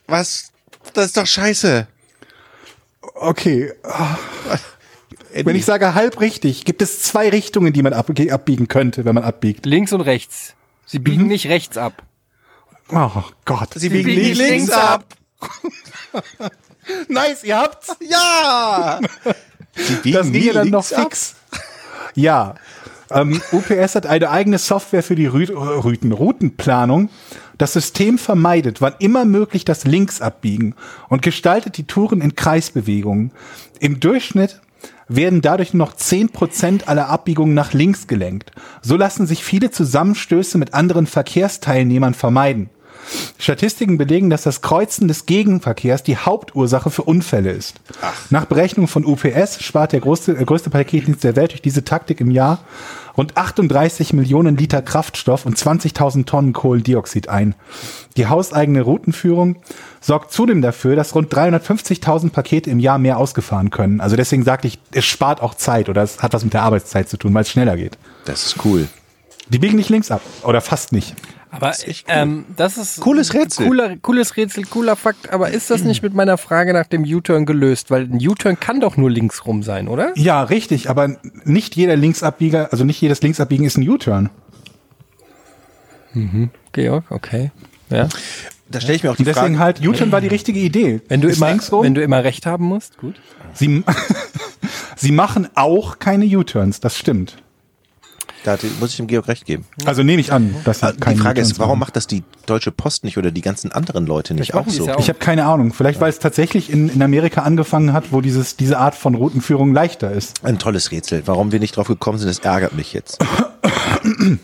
Was? Das ist doch scheiße. Okay. Wenn ich sage halb richtig, gibt es zwei Richtungen, die man ab, abbiegen könnte, wenn man abbiegt. Links und rechts. Sie biegen nicht rechts ab. Oh Gott. Sie biegen biegen nicht links links ab. Nice, ihr habt's. Ja! Sie biegen Das ging nie ja dann noch links ab. fix. Ja. Ähm, UPS hat eine eigene Software für die Rü Rüten, Routenplanung. Das System vermeidet, wann immer möglich, das Linksabbiegen und gestaltet die Touren in Kreisbewegungen. Im Durchschnitt werden dadurch nur noch 10% aller Abbiegungen nach links gelenkt. So lassen sich viele Zusammenstöße mit anderen Verkehrsteilnehmern vermeiden. Statistiken belegen, dass das Kreuzen des Gegenverkehrs die Hauptursache für Unfälle ist. Nach Berechnung von UPS spart der größte, äh, größte Paketdienst der Welt durch diese Taktik im Jahr rund 38 Millionen Liter Kraftstoff und 20.000 Tonnen Kohlendioxid ein. Die hauseigene Routenführung sorgt zudem dafür, dass rund 350.000 Pakete im Jahr mehr ausgefahren können. Also deswegen sagte ich, es spart auch Zeit oder es hat was mit der Arbeitszeit zu tun, weil es schneller geht. Das ist cool. Die biegen nicht links ab oder fast nicht. Aber ähm, das ist Cooles Rätsel. Cooler, cooles Rätsel, cooler Fakt. Aber ist das nicht mit meiner Frage nach dem U-Turn gelöst? Weil ein U-Turn kann doch nur links rum sein, oder? Ja, richtig, aber nicht jeder Linksabbieger, also nicht jedes Linksabbiegen ist ein U-Turn. Georg, okay. Ja. Da stelle ich mir auch die deswegen Frage. halt, U-Turn war die richtige Idee. Wenn du Ist immer, links rum. wenn du immer recht haben musst, gut. Sie, sie machen auch keine U-Turns, das stimmt. Da muss ich dem Georg recht geben. Also nehme ich an, dass sie Die keine Frage ist, warum macht das die Deutsche Post nicht oder die ganzen anderen Leute nicht Vielleicht auch die so? ja Ich habe keine Ahnung. Vielleicht, weil es tatsächlich in, in Amerika angefangen hat, wo dieses, diese Art von Routenführung leichter ist. Ein tolles Rätsel. Warum wir nicht drauf gekommen sind, das ärgert mich jetzt.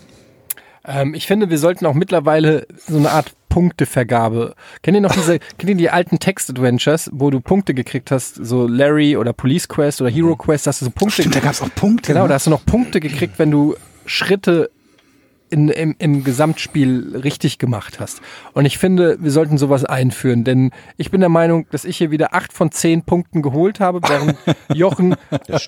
Ähm, ich finde, wir sollten auch mittlerweile so eine Art Punktevergabe. Kennt ihr noch diese, kennt ihr die alten Text-Adventures, wo du Punkte gekriegt hast, so Larry oder Police Quest oder Hero Quest, hast du so Punkte Stimmt, da gab es auch Punkte. Genau, ne? da hast du noch Punkte gekriegt, wenn du Schritte in, im, im Gesamtspiel richtig gemacht hast. Und ich finde, wir sollten sowas einführen, denn ich bin der Meinung, dass ich hier wieder acht von zehn Punkten geholt habe, während Jochen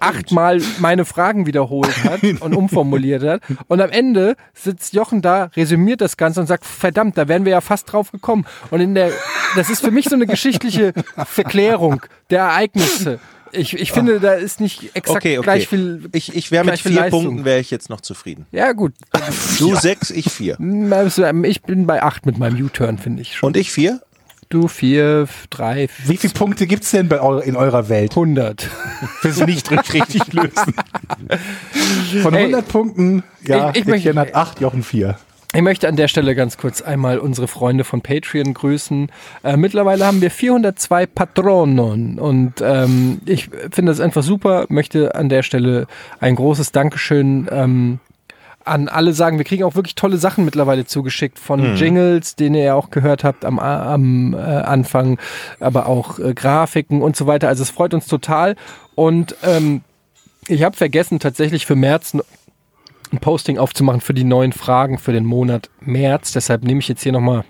achtmal meine Fragen wiederholt hat und umformuliert hat. Und am Ende sitzt Jochen da, resümiert das Ganze und sagt, verdammt, da wären wir ja fast drauf gekommen. Und in der, das ist für mich so eine geschichtliche Verklärung der Ereignisse. Ich, ich finde, da ist nicht exakt Okay, okay. gleich viel. ich ich wäre mit vier Leistung. Punkten wäre ich jetzt noch zufrieden. Ja, gut. Du sechs, ich vier. Ich bin bei acht mit meinem U-Turn, finde ich schon. Und ich vier? Du vier, drei, Wie viele Punkte gibt's denn bei eu in eurer Welt? 100. Wenn sie nicht richtig lösen. Von Ey, 100 Punkten, ja, ich- ich möchte- hat 8, Jochen 4. Ich möchte an der Stelle ganz kurz einmal unsere Freunde von Patreon grüßen. Äh, mittlerweile haben wir 402 Patronen und ähm, ich finde das einfach super. Möchte an der Stelle ein großes Dankeschön ähm, an alle sagen. Wir kriegen auch wirklich tolle Sachen mittlerweile zugeschickt von Jingles, den ihr ja auch gehört habt am, am äh, Anfang, aber auch äh, Grafiken und so weiter. Also es freut uns total und ähm, ich habe vergessen tatsächlich für März ein Posting aufzumachen für die neuen Fragen für den Monat März. Deshalb nehme ich jetzt hier nochmal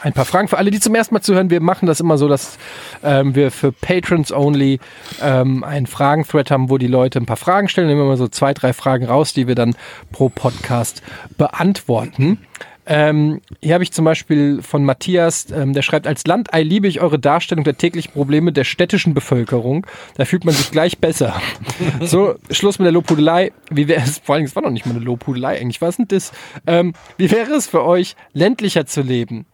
ein paar Fragen für alle, die zum ersten Mal zuhören. Wir machen das immer so, dass ähm, wir für Patrons only ähm, einen Fragen-Thread haben, wo die Leute ein paar Fragen stellen. Nehmen wir mal so zwei, drei Fragen raus, die wir dann pro Podcast beantworten. Ähm, hier habe ich zum Beispiel von Matthias, ähm, der schreibt, als Landei liebe ich eure Darstellung der täglichen Probleme der städtischen Bevölkerung. Da fühlt man sich gleich besser. so, Schluss mit der Lobhudelei. Wie wäre es, vor allem, es war noch nicht mal eine Lobhudelei eigentlich, was denn das? Ähm, wie wäre es für euch, ländlicher zu leben?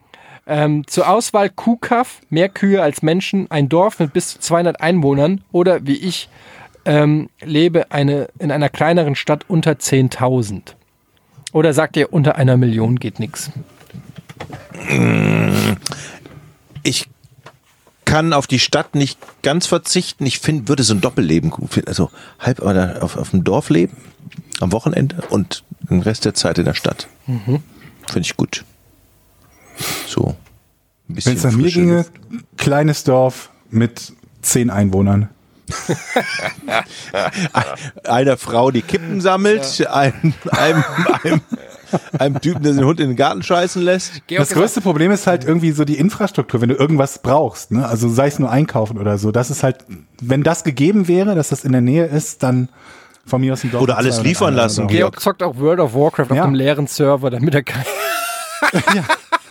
Ähm, zur Auswahl Kuhkaff, mehr Kühe als Menschen, ein Dorf mit bis zu 200 Einwohnern oder wie ich ähm, lebe eine, in einer kleineren Stadt unter 10.000. Oder sagt ihr, unter einer Million geht nichts? Ich kann auf die Stadt nicht ganz verzichten. Ich finde, würde so ein Doppelleben gut finden. Also halb oder auf, auf dem Dorf leben, am Wochenende und den Rest der Zeit in der Stadt. Finde ich gut. So. Wenn es nach mir ginge, kleines Dorf mit zehn Einwohnern. Einer Frau, die Kippen sammelt, einem, einem, einem, einem Typen, der den Hund in den Garten scheißen lässt. Georg das größte Problem ist halt irgendwie so die Infrastruktur, wenn du irgendwas brauchst, ne? Also sei es nur einkaufen oder so. Das ist halt, wenn das gegeben wäre, dass das in der Nähe ist, dann von mir aus ein Dorf. Oder alles 200 liefern lassen. Einwohnern. Georg zockt auch World of Warcraft Ja. auf dem leeren Server, damit er kein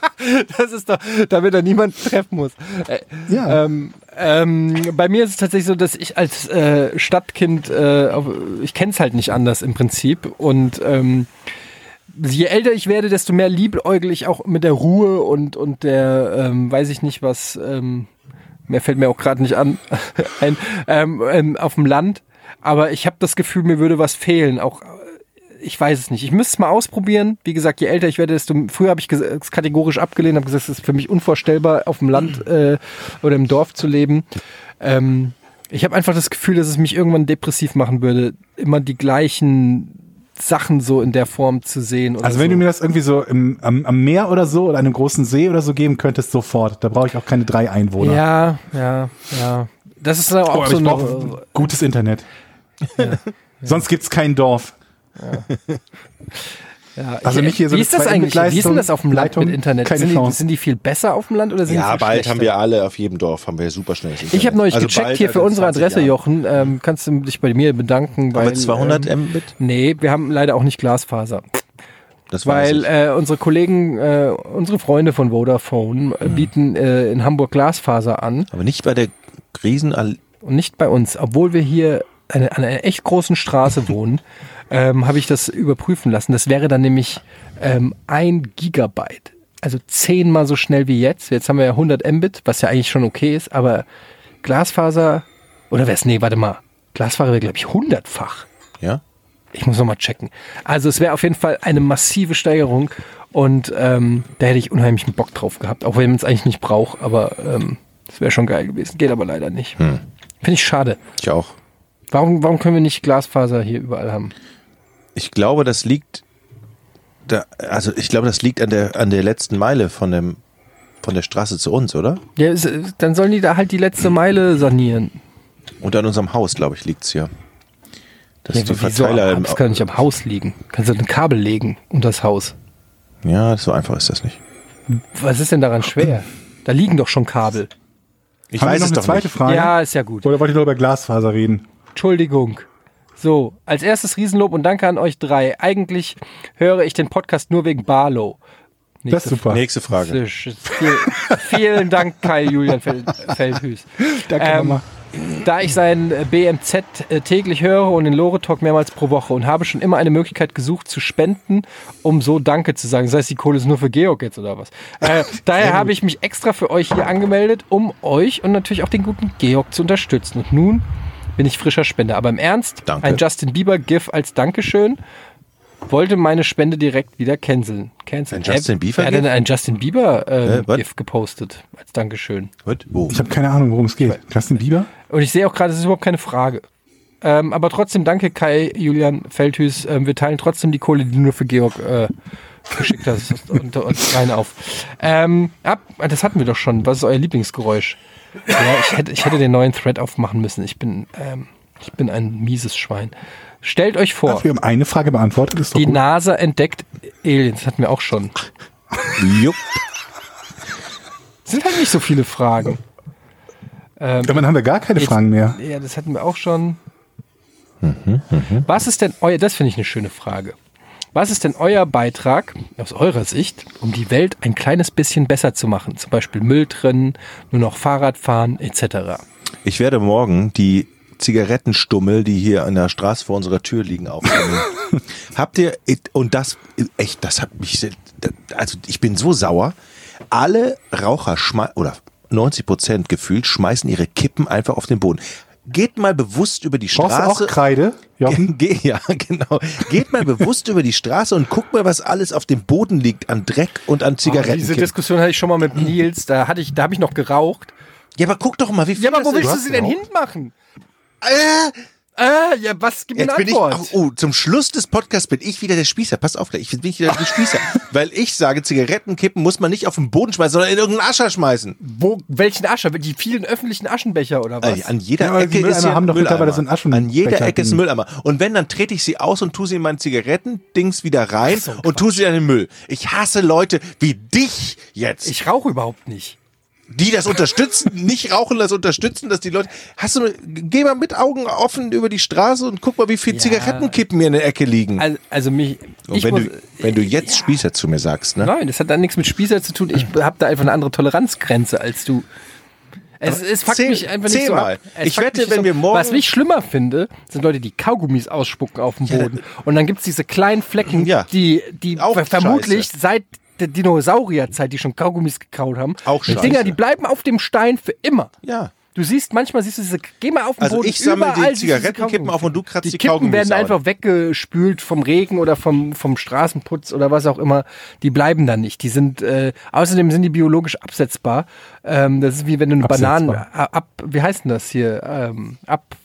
Das ist doch, damit er niemanden treffen muss. Äh, Ja. ähm, ähm, bei mir ist es tatsächlich so, dass ich als äh, Stadtkind, äh, ich kenne es halt nicht anders im Prinzip. Und ähm, je älter ich werde, desto mehr liebäugel ich auch mit der Ruhe und, und der, ähm, weiß ich nicht was, ähm, mehr fällt mir auch gerade nicht an, ein, ähm, ähm, auf dem Land. Aber ich habe das Gefühl, mir würde was fehlen. Auch ich weiß es nicht. Ich müsste es mal ausprobieren. Wie gesagt, je älter ich werde, desto früher habe ich es kategorisch abgelehnt, habe gesagt, es ist für mich unvorstellbar, auf dem Land äh, oder im Dorf zu leben. Ähm, ich habe einfach das Gefühl, dass es mich irgendwann depressiv machen würde, immer die gleichen Sachen so in der Form zu sehen. Also wenn so. du mir das irgendwie so im, am, am Meer oder so oder einem großen See oder so geben könntest, sofort. Da brauche ich auch keine drei Einwohner. ja, ja, ja. Das ist auch Oh, aber so ich brauche gutes Internet. Sonst gibt's kein Dorf. Ja, Also ich- nicht hier so wie ist das eigentlich? Wie ist denn das auf dem Land Leitung? mit Internet? Keine Sind die, sind die viel besser auf dem Land oder sind die Ja, viel bald schlechter? haben wir alle auf jedem Dorf, haben wir super schnell. Ich habe neulich Also gecheckt hier für unsere 20 Adresse, Jahren. Jochen. Ähm, kannst du dich bei mir bedanken, weil Haben wir 200 ähm, Mbit? Nee, wir haben leider auch nicht Glasfaser, Das weil äh, unsere Kollegen, äh, unsere Freunde von Vodafone äh, bieten äh, in Hamburg Glasfaser an Aber nicht bei der Riesen... und nicht bei uns, obwohl wir hier eine, an einer echt großen Straße wohnen. Ähm, habe ich das überprüfen lassen. Das wäre dann nämlich ähm, ein Gigabyte. Also zehnmal so schnell wie jetzt. Jetzt haben wir ja 100 Mbit, was ja eigentlich schon okay ist, aber Glasfaser, oder wär's, nee, warte mal. Glasfaser wäre, glaube ich, hundertfach. Ja? Ich muss nochmal checken. Also es wäre auf jeden Fall eine massive Steigerung und ähm, da hätte ich unheimlichen Bock drauf gehabt, auch wenn man es eigentlich nicht braucht, aber ähm, das wäre schon geil gewesen. Geht aber leider nicht. Finde ich schade. Ich auch. Warum, warum können wir nicht Glasfaser hier überall haben? Ich glaube, das liegt... Da, also ich glaube, das liegt an der, an der letzten Meile von, dem, von der Straße zu uns, oder? Ja, es, dann sollen die da halt die letzte Meile sanieren. Und an unserem Haus, glaube ich, liegt's hier. Dass Ja, die aber wieso? Verteiler... das kann nicht am Haus liegen. Kannst du ein Kabel legen unter das Haus. ja, so einfach ist das nicht. Was ist denn daran schwer? Da liegen doch schon Kabel. Ich Haben wir weiß noch es eine doch zweite nicht. Frage? Ja, ist ja gut. Oder wollt ihr nur über Glasfaser reden? Entschuldigung. So, als erstes Riesenlob und danke an euch drei. Eigentlich höre ich den Podcast nur wegen Barlow. Das ist super. Nächste Frage. Viel, vielen Dank, Kai Julian Fel Feldhüß. Danke, Ähm. Da ich sein äh, BMZ äh, täglich höre und den Lore Talk mehrmals pro Woche und habe schon immer eine Möglichkeit gesucht zu spenden, um so Danke zu sagen. Das heißt, die Kohle ist nur für Georg jetzt oder was? Äh, daher habe ich mich extra für euch hier angemeldet, um euch und natürlich auch den guten Georg zu unterstützen. Und nun bin ich frischer Spender. Aber im Ernst, Danke. ein Justin Bieber GIF als Dankeschön wollte meine Spende direkt wieder canceln. canceln. Ein Justin? Bieber Wer hat ein Justin Bieber ähm? GIF gepostet als Dankeschön? What? Wo? Ich habe keine Ahnung, worum es geht. Justin Bieber? Und ich sehe auch gerade, es ist überhaupt keine Frage. Ähm, aber trotzdem danke Kai, Julian Feldhüß. Ähm, wir teilen trotzdem die Kohle, die du nur für Georg äh, geschickt hast, unter uns rein auf. Ähm, ab, das hatten wir doch schon. Was ist euer Lieblingsgeräusch? Ja, ich hätte, ich hätte den neuen Thread aufmachen müssen. Ich bin, ähm, ich bin ein mieses Schwein. Stellt euch vor, Ach, wir haben eine Frage beantwortet, ist doch die gut. NASA entdeckt Aliens. Hatten wir auch schon. Jupp. Sind halt nicht so viele Fragen. Dann haben wir gar keine Jetzt- Fragen mehr. Ja, das hatten wir auch schon. Was ist denn euer, das finde ich eine schöne Frage. Was ist denn euer Beitrag aus eurer Sicht, um die Welt ein kleines bisschen besser zu machen? Zum Beispiel Müll trennen, nur noch Fahrrad fahren, etc. Ich werde morgen die Zigarettenstummel, die hier an der Straße vor unserer Tür liegen, aufnehmen. Habt ihr, und das, echt, das hat mich, also ich bin so sauer. Alle Raucher schmeißen, oder 90 Prozent gefühlt, schmeißen ihre Kippen einfach auf den Boden. Geht mal bewusst über die Brauchst du Straße. auch Kreide, Jochen? Ge ge ja, genau. Geht mal bewusst über die Straße und guckt mal, was alles auf dem Boden liegt an Dreck und an Zigaretten. Oh, Diese Diskussion hatte ich schon mal mit Nils, da hatte ich, da habe ich noch geraucht. ja, aber guck doch mal, wie viel Ja, aber das wo willst du sie denn hinmachen? Äh, Äh, ja, was, gib mir Jetzt eine bin ich, Antwort. oh, oh, zum Schluss des Podcasts bin ich wieder der Spießer. Pass auf, ich bin wieder der Spießer. weil ich sage, Zigarettenkippen muss man nicht auf den Boden schmeißen, sondern in irgendeinen Ascher schmeißen. Wo, welchen Ascher? Die vielen öffentlichen Aschenbecher oder was? Äh, An jeder Ja, Ecke ist ja ein haben doch Mülleimer. mittlerweile so einen Aschenbecher An jeder Ecke ist ein. Mülleimer. Und wenn, dann trete ich sie aus und tue sie in mein Zigarettendings wieder rein so, und tue sie in den Müll. Ich hasse Leute wie dich jetzt. ich rauche überhaupt nicht. Die das unterstützen, nicht rauchen, das unterstützen, dass die Leute. Hast du, geh mal mit Augen offen über die Straße und guck mal, wie viele Ja. Zigarettenkippen hier in der Ecke liegen. Also, also mich, und wenn, muss, du, wenn du jetzt Spießer zu mir sagst, ne? Nein, das hat dann nichts mit Spießer zu tun. Ich habe da einfach eine andere Toleranzgrenze als du. Es, es fuckt zähl- mich einfach nicht zähl so ab. Ich wette, mich wenn so, wir morgen- Was ich schlimmer finde, sind Leute, die Kaugummis ausspucken auf dem Boden. Und dann gibt's diese kleinen Flecken, Ja. die, die Auch ver- vermutlich seit der Dinosaurierzeit, die schon Kaugummis gekaut haben. Auch die scheiße. Dinger, die bleiben auf dem Stein für immer. Ja. Du siehst, manchmal siehst du diese, geh mal auf den Also Boden. ich sammle die Zigarettenkippen auf und du kratzt die Die Kippen Kaugummis werden einfach weggespült vom Regen oder vom, vom Straßenputz oder was auch immer. Die bleiben dann nicht. Die sind, äh, außerdem sind die biologisch absetzbar. Ähm, das ist wie wenn du eine Absetzbar. Banane, ab, wie heißt denn das hier? Ähm, ab,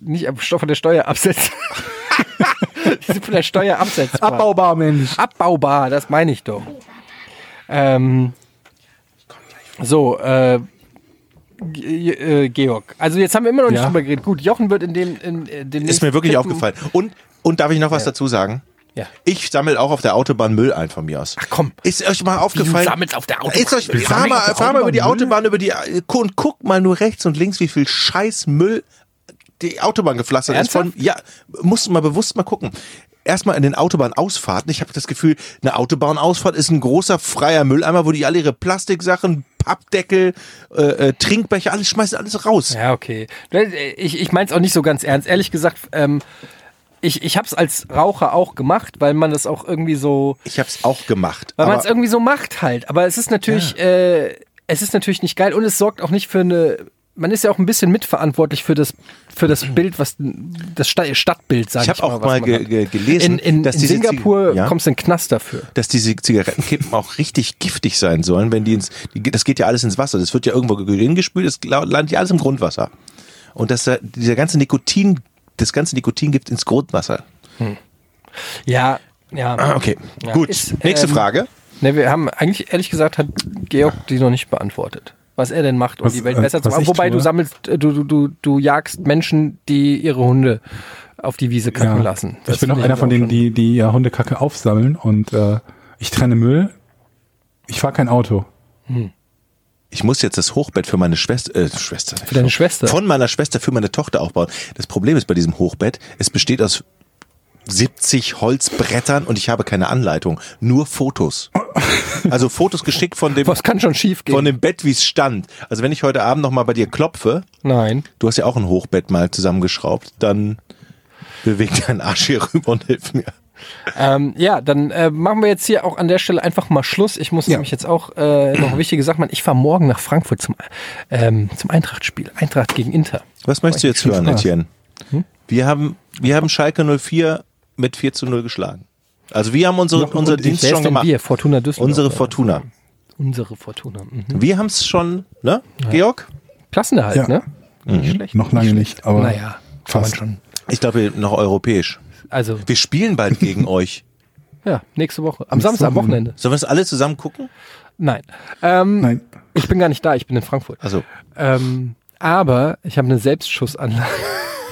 nicht ab, von der Steuer absetzen. die sind von der Steuer absetzbar. Abbaubar, Mensch. Abbaubar, das meine ich doch. Ähm, so, äh, äh, Georg. Also jetzt haben wir immer noch nicht Ja. drüber geredet. Gut, Jochen wird in dem in, in dem Ist mir wirklich aufgefallen. Und, und darf ich noch was dazu sagen? Ja. Ich sammle auch auf der Autobahn Müll ein von mir aus. Ach komm. Ist euch mal aufgefallen? sammelst auf der Autobahn Ist euch, Müll? fahr mal, fahr mal über die Autobahn Autobahn, über die, und guck mal nur rechts und links, wie viel scheiß Müll die Autobahn gepflastert ist. Von, ja, musst du mal bewusst mal gucken. Erstmal in den Autobahnausfahrten. Ich habe das Gefühl, eine Autobahnausfahrt ist ein großer freier Mülleimer, wo die alle ihre Plastiksachen, Pappdeckel, äh, äh, Trinkbecher, alles schmeißen alles raus. Ja, okay. Ich, ich meine es auch nicht so ganz ernst. Ehrlich gesagt, ähm, ich, ich habe es als Raucher auch gemacht, weil man das auch irgendwie so, Ich habe es auch gemacht. weil man es irgendwie so macht halt. Aber es ist natürlich, äh, es ist natürlich nicht geil und es sorgt auch nicht für eine. Man ist ja auch ein bisschen mitverantwortlich für das für das Bild, was das Sta- Stadtbild, sag ich, ich habe auch mal ge ge gelesen, In, in, dass in diese Singapur ja? kommst du in den Knast dafür. dass diese Zigarettenkippen auch richtig giftig sein sollen, wenn die ins, das geht ja alles ins Wasser. Das wird ja irgendwo hingespült, das la- landet ja alles im Grundwasser. Und dass da dieser ganze Nikotin, das ganze Nikotin gibt ins Grundwasser. Ja, ja. Ah, okay. Ja. Gut. Ist, Nächste ähm, Frage. Ne, wir haben eigentlich, ehrlich gesagt, hat Georg die noch nicht beantwortet. Was er denn macht, um Was, die Welt äh, besser zu was machen. Wobei du tue? sammelst, äh, du, du, du, du jagst Menschen, die ihre Hunde auf die Wiese kacken lassen. Das ich bin auch einer von denen, die, die ja Hundekacke aufsammeln und äh, ich trenne Müll. Ich fahre kein Auto. Ich muss jetzt das Hochbett für meine Schwester, äh, Schwester. Für deine Schwester. Von meiner Schwester für meine Tochter aufbauen. Das Problem ist bei diesem Hochbett, es besteht aus 70 Holzbrettern und ich habe keine Anleitung, nur Fotos. Also Fotos geschickt von dem, Was kann schon schief gehen? von dem Bett, wie es stand. Also wenn ich heute Abend noch mal bei dir klopfe, Nein. du hast ja auch ein Hochbett mal zusammengeschraubt, dann beweg deinen Arsch hier rüber und hilf mir. Ähm, ja, dann äh, machen wir jetzt hier auch an der Stelle einfach mal Schluss. Ich muss Ja. nämlich jetzt auch äh, noch wichtige Sachen machen. Ich fahre morgen nach Frankfurt zum, ähm, zum Eintracht-Spiel. Eintracht gegen Inter. Was möchtest du jetzt hören, Spaß. Etienne? Wir haben, wir haben Schalke 04 mit 4 zu 0 geschlagen. Also wir haben unsere, unser Dienst schon gemacht. wir? Fortuna Düsseldorf. Unsere? Fortuna. Unsere Fortuna. Mhm. Wir haben es schon, ne, Georg? Klassenerhalt, Ja. ne? Nicht schlecht. Noch lange nicht, aber Naja, fast. schon. Ich glaube, noch europäisch. Also, Wir spielen bald gegen euch. ja, nächste Woche. Am Samstag, am Wochenende. Sollen wir es alle zusammen gucken? Nein. Ähm, Nein. Ich bin gar nicht da, ich bin in Frankfurt. Also, Ähm, aber ich habe eine Selbstschussanlage.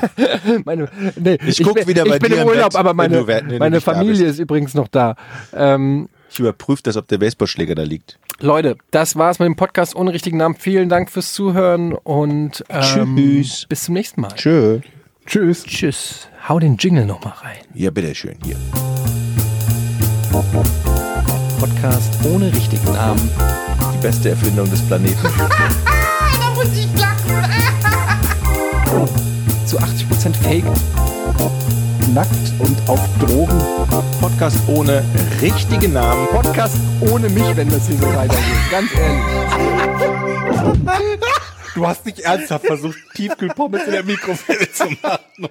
meine, nee, Ich guck bin, wieder bei ich bin dir im im Urlaub, Bett, aber meine, du- meine Familie ist übrigens noch da. Ähm, Ich überprüfe das, ob der Baseballschläger da liegt. Leute, das war's mit dem Podcast ohne richtigen Namen. Vielen Dank fürs Zuhören und ähm, Tschüss. bis zum nächsten Mal. Tschö. Tschüss. Tschüss. Hau den Jingle noch mal rein. Ja, bitteschön, hier. Podcast ohne richtigen Namen. Die beste Erfindung des Planeten. Da muss ich lachen. Zu 80% Fake. Nackt und auf Drogen. Podcast ohne richtigen Namen. Podcast ohne mich, wenn das hier so weitergeht. Ganz ehrlich. Du hast nicht ernsthaft versucht, Tiefkühlpommes in der Mikrowelle zu machen.